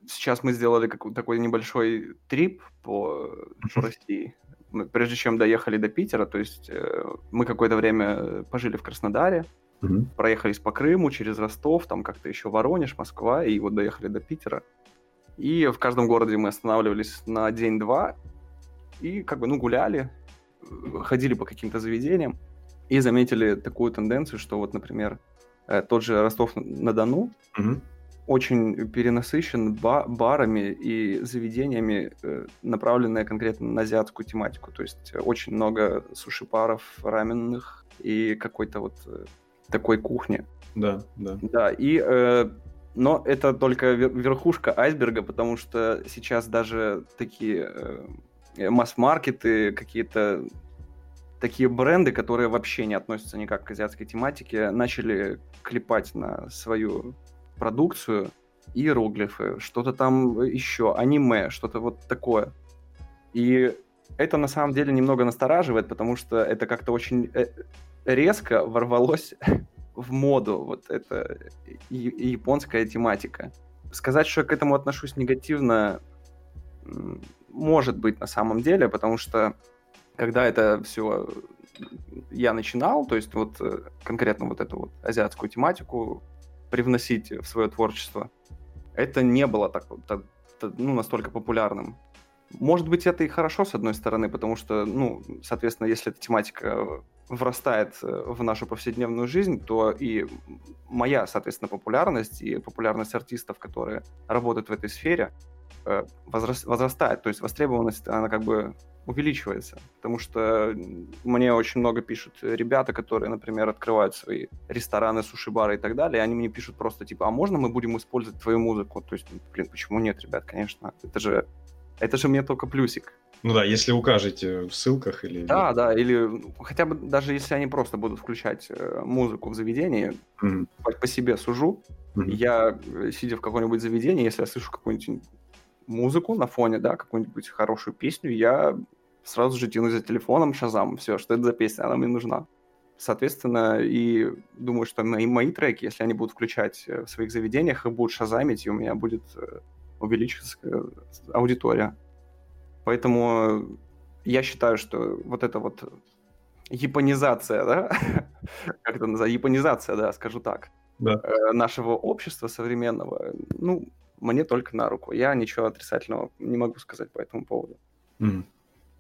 сейчас мы сделали какой- такой небольшой трип по, по России. Мы, прежде чем доехали до Питера, то есть э, мы какое-то время пожили в Краснодаре, Мгм. проехались по Крыму, через Ростов, там как-то еще Воронеж, Москва, и вот доехали до Питера. И в каждом городе мы останавливались на день-два, и как бы, ну, гуляли, ходили по каким-то заведениям, и заметили такую тенденцию, что вот, например, э, тот же Ростов-на-Дону Мгм. очень перенасыщен ба- барами и заведениями, э, направленные конкретно на азиатскую тематику. То есть э, очень много суши-паров, раменных и какой-то вот такой кухни. Да, да. Да, и... э, но это только вер- верхушка айсберга, потому что сейчас даже такие э, масс-маркеты, какие-то такие бренды, которые вообще не относятся никак к азиатской тематике, начали клепать на свою продукцию иероглифы, что-то там еще, аниме, что-то вот такое. И это на самом деле немного настораживает, потому что это как-то очень э, резко ворвалось *laughs* в моду, вот эта японская тематика. Сказать, что я к этому отношусь негативно, может быть на самом деле, потому что когда это все я начинал, то есть вот э, конкретно вот эту вот азиатскую тематику привносить в свое творчество, это не было так, так, ну, настолько популярным. Может быть, это и хорошо, с одной стороны, потому что, ну, соответственно, если эта тематика врастает э, в нашу повседневную жизнь, то и моя, соответственно, популярность и популярность артистов, которые работают в этой сфере, э, возрастает. То есть востребованность, она как бы увеличивается. Потому что мне очень много пишут ребята, которые, например, открывают свои рестораны, суши-бары и так далее, и они мне пишут просто типа, а можно мы будем использовать твою музыку? То есть, блин, почему нет, ребят, конечно. Это же, это же мне только плюсик. Ну да, если укажете в ссылках или... Да, да, или хотя бы даже если они просто будут включать э, музыку в заведении, mm-hmm. по, по себе сужу, mm-hmm. я, э, сидя в каком-нибудь заведении, если я слышу какую-нибудь музыку на фоне, да, какую-нибудь хорошую песню, я сразу же тянусь за телефоном, шазам, все, что это за песня, она мне нужна. Соответственно, и думаю, что мои, мои треки, если они будут включать э, в своих заведениях, их будут шазамить, и у меня будет увеличиться аудитория. Поэтому я считаю, что вот эта вот японизация, да, *laughs* как это называется, японизация, да, скажу так, да. Э, нашего общества современного, ну, мне только на руку. Я ничего отрицательного не могу сказать по этому поводу. Mm.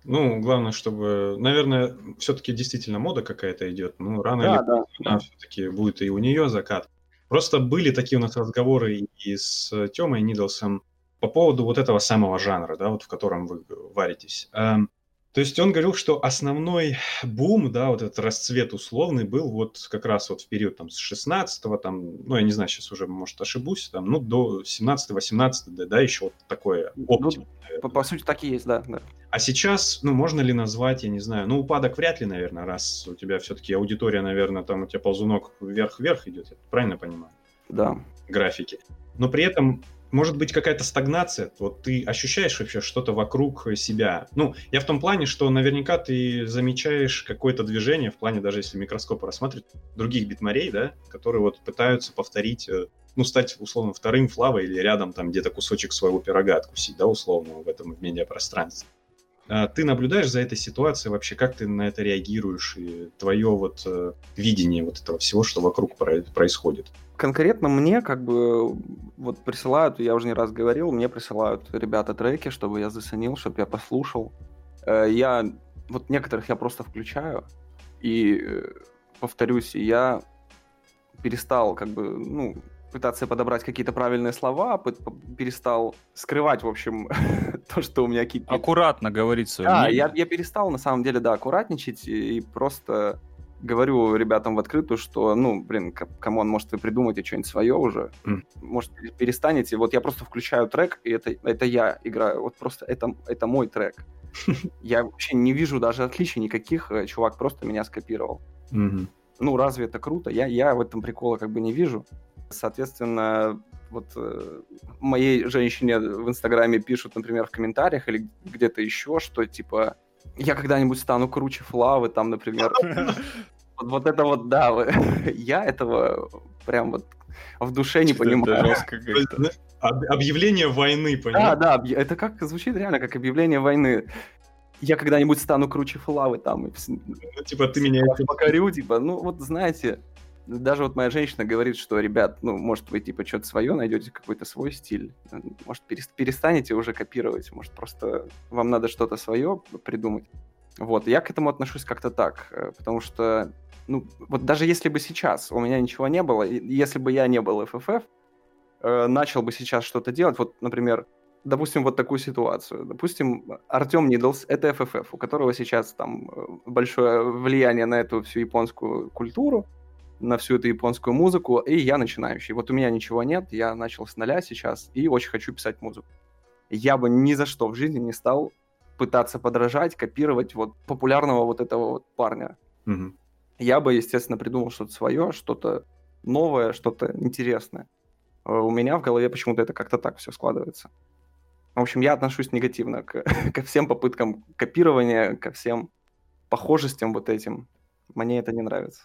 Ну, главное, чтобы, наверное, все-таки действительно мода какая-то идет. Ну, рано да, или поздно да. все-таки будет и у нее закат. Просто были такие у нас разговоры и с Тёмой Нидлсом по поводу вот этого самого жанра, да, вот в котором вы варитесь. Эм, то есть он говорил, что основной бум, да, вот этот расцвет условный был вот как раз вот в период там с 16-го, там, ну, я не знаю, сейчас уже, может, ошибусь, там, ну, до 17-18, да, да, еще вот такое оптим. Ну, по, по сути, так и есть, да, да. А сейчас, ну, можно ли назвать, я не знаю, ну, упадок вряд ли, наверное, раз у тебя все-таки аудитория, наверное, там у тебя ползунок вверх-вверх идет, я правильно понимаю? Да. Графики. Но при этом может быть какая-то стагнация, вот ты ощущаешь вообще что-то вокруг себя. Ну, я в том плане, что наверняка ты замечаешь какое-то движение, в плане даже если микроскоп рассматривать, других битмарей, да, которые вот пытаются повторить, э, ну, стать, условно, вторым флавой или рядом там где-то кусочек своего пирога откусить, да, условно, в этом медиапространстве. А ты наблюдаешь за этой ситуацией вообще, как ты на это реагируешь и твое вот э, видение вот этого всего, что вокруг происходит? конкретно мне как бы вот присылают, я уже не раз говорил, мне присылают ребята треки, чтобы я заценил, чтобы я послушал. Э, я вот некоторых я просто включаю и э, повторюсь, я перестал как бы, ну, пытаться подобрать какие-то правильные слова, перестал скрывать, в общем, *laughs* то, что у меня кипит. Аккуратно говорить свое Да, я, я перестал, на самом деле, да, аккуратничать и просто говорю ребятам в открытую, что, ну, блин, come on, может, вы придумаете что-нибудь свое уже, mm. может, перестанете. Вот я просто включаю трек, и это, это я играю. Вот просто это, это мой трек. *laughs* Я вообще не вижу даже отличий никаких. Э, чувак просто меня скопировал. Ну, разве это круто? Я, я в этом прикола как бы не вижу. Соответственно, вот э, моей женщине в Инстаграме пишут, например, в комментариях или где-то еще, что типа я когда-нибудь стану круче Флавы, там, например. *laughs* Вот, вот это вот, да, *laughs* я этого прям вот в душе не понимаю. Объявление войны, понимаешь? Да, да, это как звучит реально как объявление войны. Я когда-нибудь стану круче Флавы там. Ну, типа ты меня покорю, типа, ну вот знаете, даже вот моя женщина говорит, что, ребят, ну, может, вы, типа, что-то свое найдете, какой-то свой стиль. Может, перестанете уже копировать, может, просто вам надо что-то свое придумать. Вот, я к этому отношусь как-то так, э, потому что, ну, вот даже если бы сейчас у меня ничего не было, если бы я не был FFF, э, начал бы сейчас что-то делать, вот, например, допустим, вот такую ситуацию. Допустим, Артем Нидлс — это FFF, у которого сейчас там э, большое влияние на эту всю японскую культуру, на всю эту японскую музыку, и я начинающий. Вот у меня ничего нет, я начал с нуля сейчас и очень хочу писать музыку. Я бы ни за что в жизни не стал пытаться подражать, копировать вот популярного вот этого вот парня. Угу. Я бы, естественно, придумал что-то свое, что-то новое, что-то интересное. А у меня в голове почему-то это как-то так все складывается. В общем, я отношусь негативно к, *laughs* ко всем попыткам копирования, ко всем похожестям вот этим. Мне это не нравится.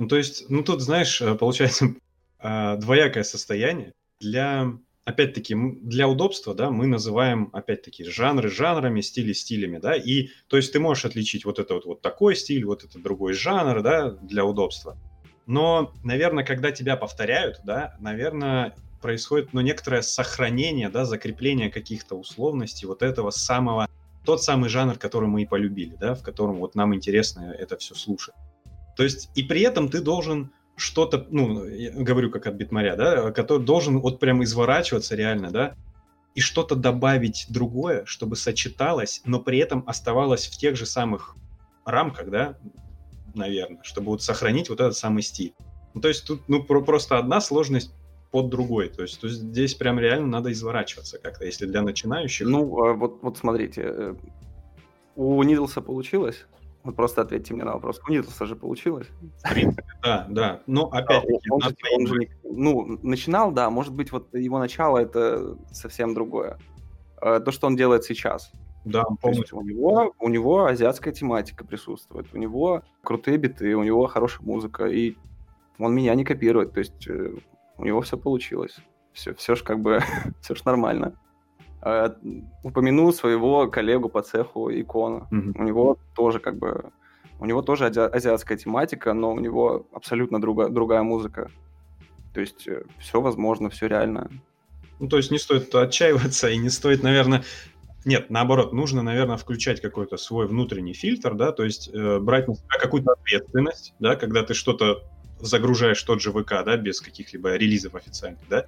Ну, то есть, ну, тут, знаешь, э, получается э, *laughs* двоякое состояние. Для, опять-таки, для удобства, да, мы называем, опять-таки, жанры жанрами, стили стилями, да, и, то есть, ты можешь отличить вот это вот, вот такой стиль, вот это другой жанр, да, для удобства. Но, наверное, когда тебя повторяют, да, наверное, происходит, ну, некоторое сохранение, да, закрепление каких-то условностей вот этого самого, тот самый жанр, который мы и полюбили, да, в котором вот нам интересно это все слушать. То есть, и при этом ты должен что-то, ну, я говорю как от Битмаря, да, который должен вот прям изворачиваться реально, да, и что-то добавить другое, чтобы сочеталось, но при этом оставалось в тех же самых рамках, да, наверное, чтобы вот сохранить вот этот самый стиль. Ну, то есть тут, ну, про- просто одна сложность под другой. То есть, есть здесь прям реально надо изворачиваться как-то, если для начинающих. Ну, а вот, вот смотрите, э, у Нидлса получилось, вот просто ответьте мне на вопрос. У Нидлса же получилось. В принципе, да, да. Но опять-таки... Он, он, же, ну, начинал, да, может быть, вот его начало это совсем другое. А, то, что он делает сейчас. Да, полностью. У него, у него азиатская тематика присутствует, у него крутые биты, у него хорошая музыка, и он меня не копирует, то есть э, у него все получилось. Все, все ж как бы, *laughs* все ж нормально. Э, упомяну своего коллегу по цеху Икона. Mm-hmm. У него тоже как бы... У него тоже ази- азиатская тематика, но у него абсолютно друга- другая музыка. То есть э, все возможно, все реально. Ну, то есть не стоит отчаиваться и не стоит, наверное... Нет, наоборот, нужно, наверное, включать какой-то свой внутренний фильтр, да, то есть э, брать на себя какую-то ответственность, да, когда ты что-то загружаешь тот же ВК, да, без каких-либо релизов официальных, да,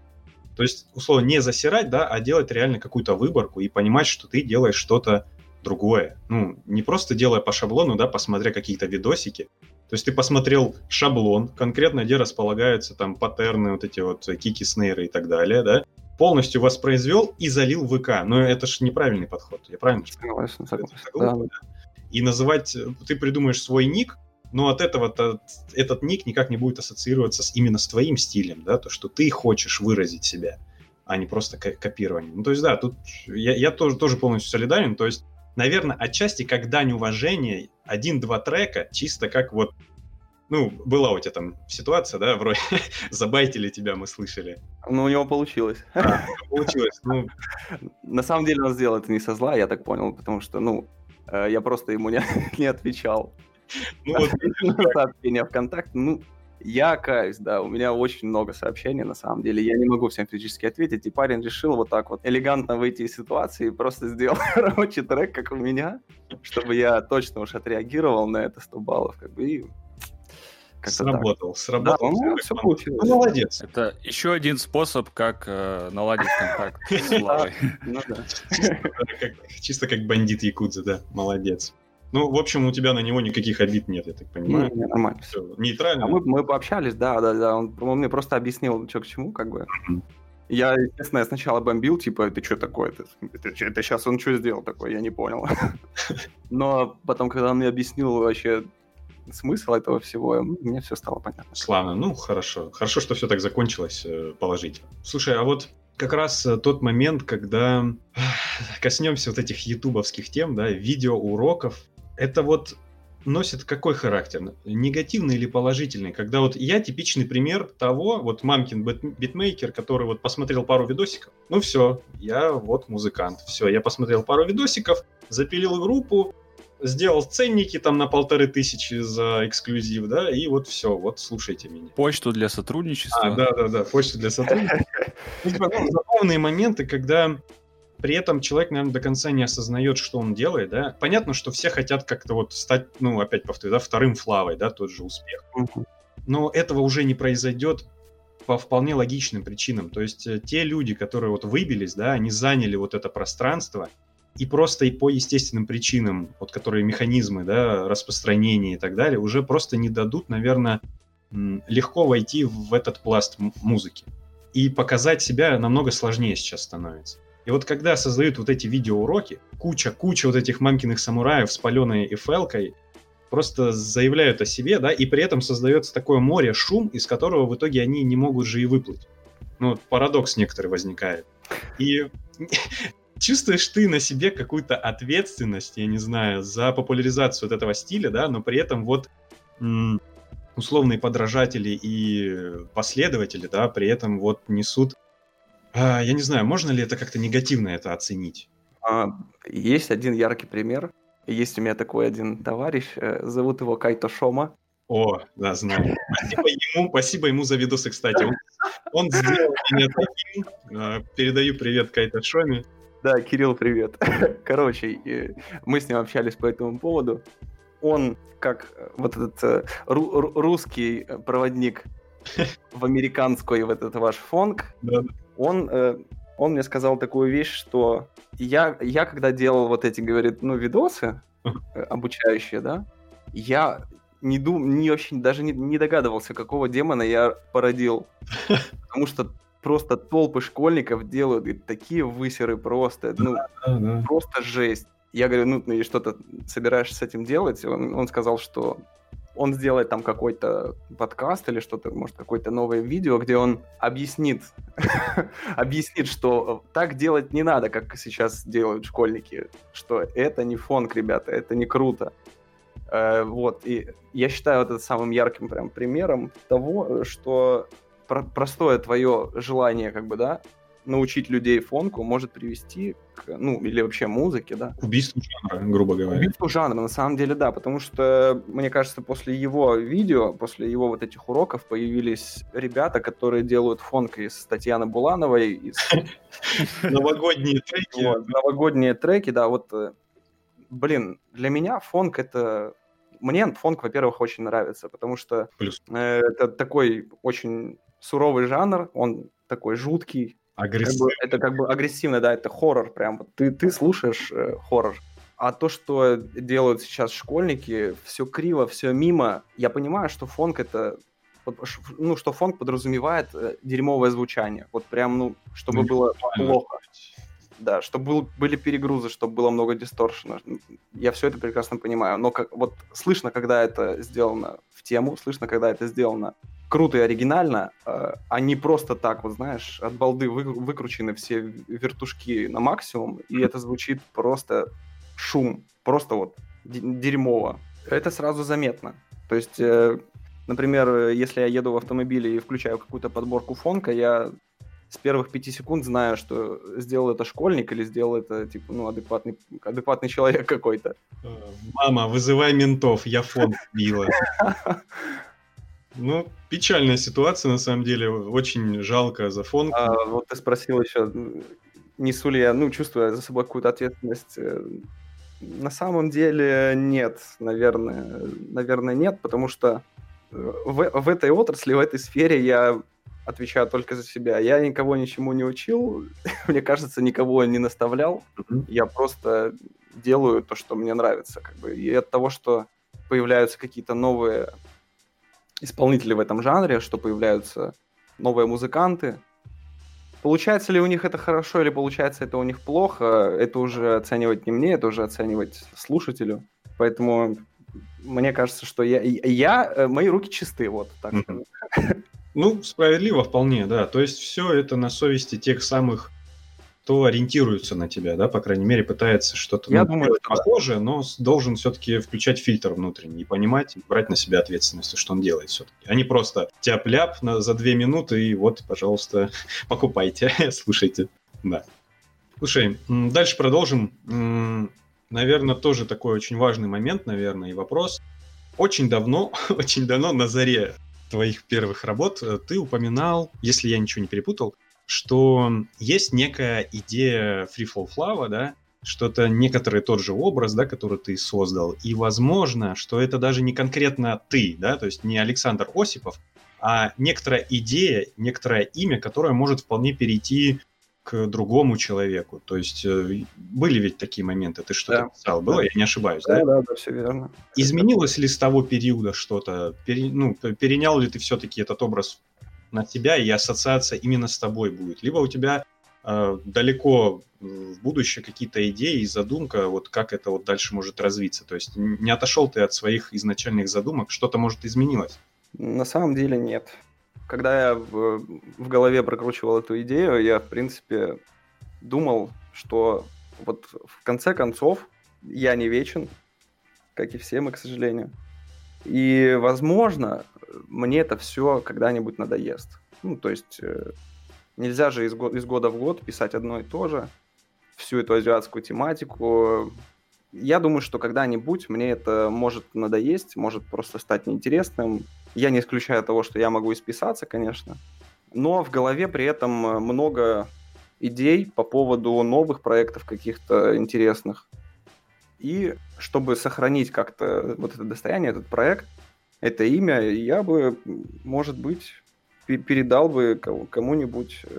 то есть, условно, не засирать, да, а делать реально какую-то выборку и понимать, что ты делаешь что-то другое. Ну, не просто делая по шаблону, да, посмотря какие-то видосики. То есть ты посмотрел шаблон, конкретно где располагаются там паттерны, вот эти вот кики, снейры и так далее, да, полностью воспроизвел и залил в ВК. Но это же неправильный подход, я правильно? Согласен, согласен. Да. И называть, ты придумаешь свой ник, но от этого этот ник никак не будет ассоциироваться с, именно с твоим стилем, да, то, что ты хочешь выразить себя, а не просто копирование. Ну, то есть, да, тут я, я тоже, тоже полностью солидарен, то есть, наверное, отчасти как дань уважения один-два трека, чисто как вот ну, была у тебя там ситуация, да, вроде *laughs* забайтили тебя, мы слышали. Ну, у него получилось. А, получилось, ну... *laughs* На самом деле он сделал это не со зла, я так понял, потому что, ну, э, я просто ему не, *laughs* не отвечал. *laughs* Ну, вот, *laughs* сообщения ВКонтакте, ну, я каюсь, да, у меня очень много сообщений, на самом деле, я не могу всем физически ответить, и парень решил вот так вот элегантно выйти из ситуации и просто сделал *laughs* рабочий трек, как у меня, чтобы я точно уж отреагировал на это 100 баллов, как бы, и сработал, так. сработал. Да, ну, все получилось. Ну, молодец. Это еще один способ, как э, наладить контакт с Славой. Ну чисто как бандит Якудза, да, молодец. Ну, в общем, у тебя на него никаких обид нет, я так понимаю. Не, не, нормально. Все, нейтрально. А мы, мы пообщались, да, да, да. Он, он мне просто объяснил, что к чему, как бы. Я, естественно, я сначала бомбил, типа, это что такое? Это, это, это сейчас он что сделал такое? Я не понял. *laughs* Но потом, когда он мне объяснил вообще смысл этого всего, мне все стало понятно. Славно, ну хорошо. Хорошо, что все так закончилось э, положительно. Слушай, а вот как раз э, тот момент, когда коснемся вот этих ютубовских тем, да, видеоуроков, это вот носит какой характер? Негативный или положительный? Когда вот я типичный пример того, вот мамкин битмейкер, который вот посмотрел пару видосиков, ну все, я вот музыкант, все, я посмотрел пару видосиков, запилил группу, сделал ценники там на полторы тысячи за эксклюзив, да, и вот все, вот слушайте меня. Почту для сотрудничества. А, да-да-да, почту для сотрудничества. *laughs* Ну, типа, ну, забавные моменты, когда при этом человек, наверное, до конца не осознает, что он делает, да. Понятно, что все хотят как-то вот стать, ну, опять повторю, да, вторым флавой, да, тот же успех. Но этого уже не произойдет по вполне логичным причинам. То есть э, те люди, которые вот выбились, да, они заняли вот это пространство, и просто и по естественным причинам, вот которые механизмы, да, распространения и так далее, уже просто не дадут, наверное, легко войти в этот пласт музыки. И показать себя намного сложнее сейчас становится. И вот когда создают вот эти видеоуроки, куча-куча вот этих мамкиных самураев с паленой FL-кой, просто заявляют о себе, да, и при этом создается такое море, шум, из которого в итоге они не могут же и выплыть. Ну, парадокс некоторый возникает. И *laughs* чувствуешь ты на себе какую-то ответственность, я не знаю, за популяризацию вот этого стиля, да, но при этом вот условные подражатели и последователи, да, при этом вот несут я не знаю, можно ли это как-то негативно это оценить? А, есть один яркий пример. Есть у меня такой один товарищ, э, зовут его Кайто Шома. О, да, знаю. Спасибо ему, спасибо ему за видосы, кстати. Он, Он сделал меня таким. А, передаю привет Кайта Шоми. Да, Кирилл, привет. *laughs* Короче, мы с ним общались по этому поводу. Он, как э, вот этот э, русский проводник *laughs* в американской в этот ваш фонг, он, э, он мне сказал такую вещь, что я, я когда делал вот эти, говорит, ну, видосы обучающие, да, я не дум, не вообще даже не, не догадывался, какого демона я породил. Потому что просто толпы школьников делают такие высеры просто, ну, да, да. просто жесть. Я говорю, ну, ну и что-то собираешься с этим делать? Он, он сказал, что он сделает там какой-то подкаст или что-то, может, какое-то новое видео, где он объяснит, *laughs* объяснит, что так делать не надо, как сейчас делают школьники, что это не фонк, ребята, это не круто. Э, вот, и я считаю это самым ярким прям примером того, что про- простое твое желание, как бы, да, научить людей фонку может привести к, ну, или вообще музыке, да. Убийству жанра, грубо говоря. Убийству жанра, на самом деле, да, потому что, мне кажется, после его видео, после его вот этих уроков появились ребята, которые делают фонк из Татьяны Булановой, из... *laughs* Новогодние треки. Новогодние треки, да, вот, э, блин, для меня фонк это мне фонк, во-первых, очень нравится, потому что Плюс. Э, это такой очень суровый жанр, он такой жуткий. Агрессивный. Как бы, это как бы агрессивно, да, это хоррор прям. Ты, ты слушаешь э, хоррор. А то, что делают сейчас школьники, все криво, все мимо. Я понимаю, что фонк это ну, что фонк подразумевает э, дерьмовое звучание. Вот прям, ну, чтобы ну, было плохо. Да, чтобы был, были перегрузы, чтобы было много дисторшена. Я все это прекрасно понимаю. Но как, вот слышно, когда это сделано в тему, слышно, когда это сделано круто и оригинально, э, не просто так, вот знаешь, от балды вы, выкручены все вертушки на максимум, и это звучит просто шум, просто вот дерьмово. Это сразу заметно. То есть, э, например, если я еду в автомобиле и включаю какую-то подборку фонка, я с первых пяти секунд знаю, что сделал это школьник или сделал это, типа, ну, адекватный, адекватный человек какой-то. Э, мама, вызывай ментов, я фон била. *laughs* Ну, печальная ситуация, на самом деле. Очень жалко за фон. А, вот ты спросил еще, несу ли я, ну, чувствую за собой какую-то ответственность. Э, на самом деле нет, наверное. Наверное, нет, потому что э, в, в этой отрасли, в этой сфере я отвечаю только за себя. Я никого ничему не учил, *laughs* мне кажется, никого не наставлял. Mm-hmm. Я просто делаю то, что мне нравится. Как бы. И от того, что появляются какие-то новые исполнители в этом жанре, что появляются новые музыканты, Получается ли у них это хорошо или получается это у них плохо, это уже оценивать не мне, это уже оценивать слушателю. Поэтому мне кажется, что я, я э, мои руки чисты, вот так. Ну, справедливо вполне, да. То есть все это на совести тех самых, кто ориентируется на тебя, да, по крайней мере, пытается что-то Я ну, думаю, что похожее, да. но должен все-таки включать фильтр внутренний и понимать, и брать на себя ответственность, что он делает все-таки. А не просто тяп-ляп за две минуты и вот, пожалуйста, *laughs* покупайте, *laughs* слушайте. Да. Слушай, дальше продолжим. Наверное, тоже такой очень важный момент, наверное, и вопрос. Очень давно, *laughs* очень давно на заре твоих первых работ э, ты упоминал, если я ничего не перепутал, что есть некая идея Free Fall Flow, да, что это некоторый тот же образ, да, который ты создал, и возможно, что это даже не конкретно ты, да, то есть не Александр Осипов, а некоторая идея, некоторое имя, которое может вполне перейти к другому человеку. То есть э, были ведь такие моменты, ты что-то да. писал, было, да. я не ошибаюсь, да? Да, да, да, все верно. Изменилось ли с того периода что-то? Пере, ну, перенял ли ты все-таки этот образ на тебя, и ассоциация именно с тобой будет? Либо у тебя э, далеко в будущее какие-то идеи и задумка, вот как это вот дальше может развиться? То есть не отошел ты от своих изначальных задумок, что-то может изменилось? На самом деле нет когда я в, в голове прокручивал эту идею, я, в принципе, думал, что вот в конце концов я не вечен, как и все мы, к сожалению. И, возможно, мне это все когда-нибудь надоест. Ну, то есть э, нельзя же из, го- из года в год писать одно и то же, всю эту азиатскую тематику. Я думаю, что когда-нибудь мне это может надоесть, может просто стать неинтересным, я не исключаю того, что я могу исписаться, конечно, но в голове при этом много идей по поводу новых проектов каких-то интересных. И чтобы сохранить как-то вот это достояние, этот проект, это имя, я бы, может быть, передал бы кому-нибудь э,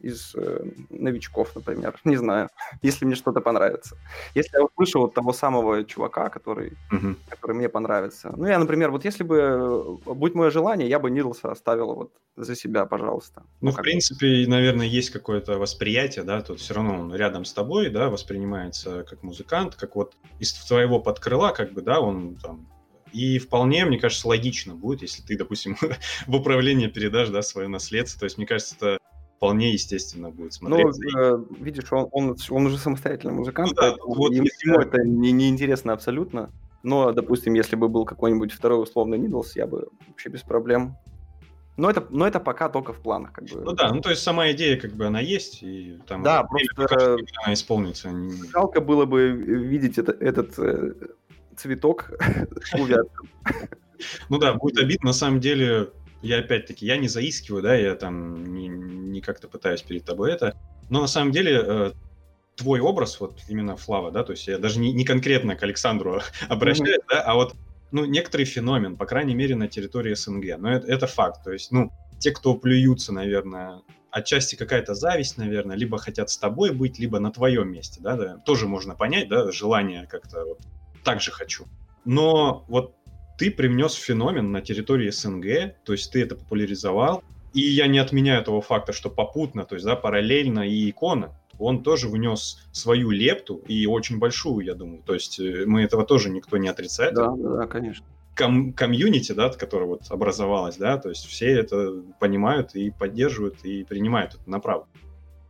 из э, новичков, например. *laughs* Не знаю, если мне что-то понравится. Если я услышу вот того самого чувака, который, угу. который мне понравится. Ну, я, например, вот если бы, э, будь мое желание, я бы Нидлса оставил вот за себя, пожалуйста. Ну, ну в принципе, наверное, есть какое-то восприятие, да, тут все равно он рядом с тобой, да, воспринимается как музыкант, как вот из твоего подкрыла, как бы, да, он там и вполне, мне кажется, логично будет, если ты, допустим, *laughs* в управление передашь, да, свое наследство. То есть, мне кажется, это вполне естественно будет смотреться. Ну, э, видишь, он, он, он уже самостоятельный музыкант, ну, да, вот ему, ему это не, не интересно абсолютно. Но, допустим, если бы был какой-нибудь второй условный Нидлс, я бы вообще без проблем. Но это, но это пока только в планах, как бы. Ну да, ну то есть сама идея, как бы она есть, и там да, просто она исполнится. Жалко было бы видеть это, этот э, цветок *laughs* увядком. Ну да, будет обидно. На самом деле, я опять-таки, я не заискиваю, да, я там не, не как-то пытаюсь перед тобой это, но на самом деле э, твой образ, вот именно Флава, да, то есть я даже не, не конкретно к Александру *laughs* обращаюсь, mm-hmm. да, а вот, ну, некоторый феномен, по крайней мере, на территории СНГ, но это, это факт, то есть, ну, те, кто плюются, наверное, отчасти какая-то зависть, наверное, либо хотят с тобой быть, либо на твоем месте, да, да, тоже можно понять, да, желание как-то вот так же хочу. Но вот ты привнес феномен на территории СНГ, то есть ты это популяризовал, и я не отменяю того факта, что попутно, то есть, да, параллельно и икона, он тоже внес свою лепту, и очень большую, я думаю. То есть э, мы этого тоже никто не отрицает. Да, да, конечно. Ком- комьюнити, да, которое вот образовалось, да, то есть все это понимают и поддерживают, и принимают это направо.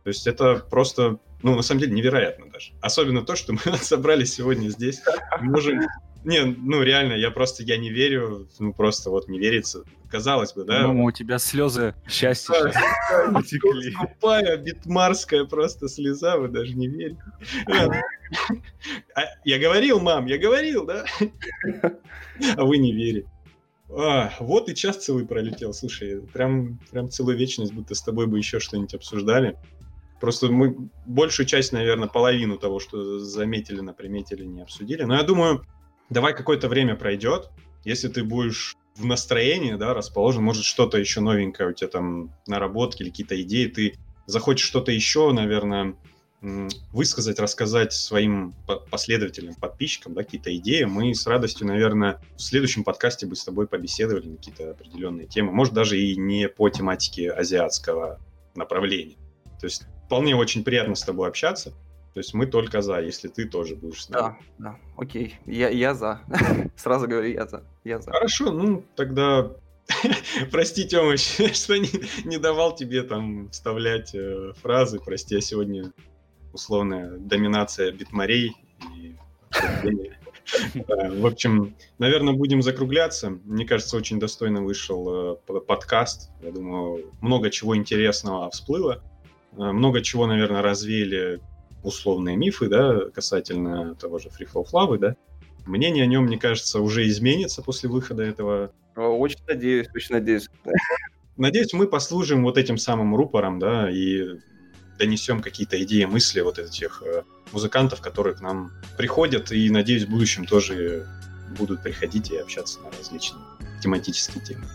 То есть это просто, ну, на самом деле, невероятно даже. Особенно то, что мы *laughs* собрались сегодня здесь. можем *laughs* не, ну реально, я просто, я не верю, ну просто вот не верится. Казалось бы, да? Мама, у тебя слезы счастья потекли. Тупая битмарская просто слеза, вы даже не верите. А, я говорил, мам, я говорил, да? *laughs* А вы не верите. А, вот и час целый пролетел. Слушай, прям, прям целую вечность, будто с тобой бы еще что-нибудь обсуждали. Просто мы большую часть, наверное, половину того, что заметили, наприметили, не обсудили. Но я думаю, давай какое-то время пройдет, если ты будешь в настроении, да, расположен, может, что-то еще новенькое у тебя там наработки или какие-то идеи, ты захочешь что-то еще, наверное, высказать, рассказать своим последователям, подписчикам, да, какие-то идеи, мы с радостью, наверное, в следующем подкасте бы с тобой побеседовали на какие-то определенные темы, может, даже и не по тематике азиатского направления. То есть вполне очень приятно с тобой общаться. То есть мы только за, если ты тоже будешь с нами. Да, да, окей. Я, я за. *laughs* Сразу говорю, я за. Я за. Хорошо, ну тогда *laughs* Прости, Тёмыч, *laughs* что не, не давал тебе там вставлять э, фразы. Прости, я сегодня условная доминация битмарей. И... В общем, наверное, будем закругляться. Мне кажется, очень достойно вышел э, подкаст. Я думаю, много чего интересного всплыло. Э, много чего, наверное, развеяли условные мифы, да, касательно того же Free Fall Flavы, да, мнение о нем, мне кажется, уже изменится после выхода этого. Очень надеюсь, очень надеюсь. Надеюсь, мы послужим вот этим самым рупором, да, и донесем какие-то идеи, мысли вот этих э, музыкантов, которые к нам приходят, и, надеюсь, в будущем тоже будут приходить и общаться на различные тематические темы.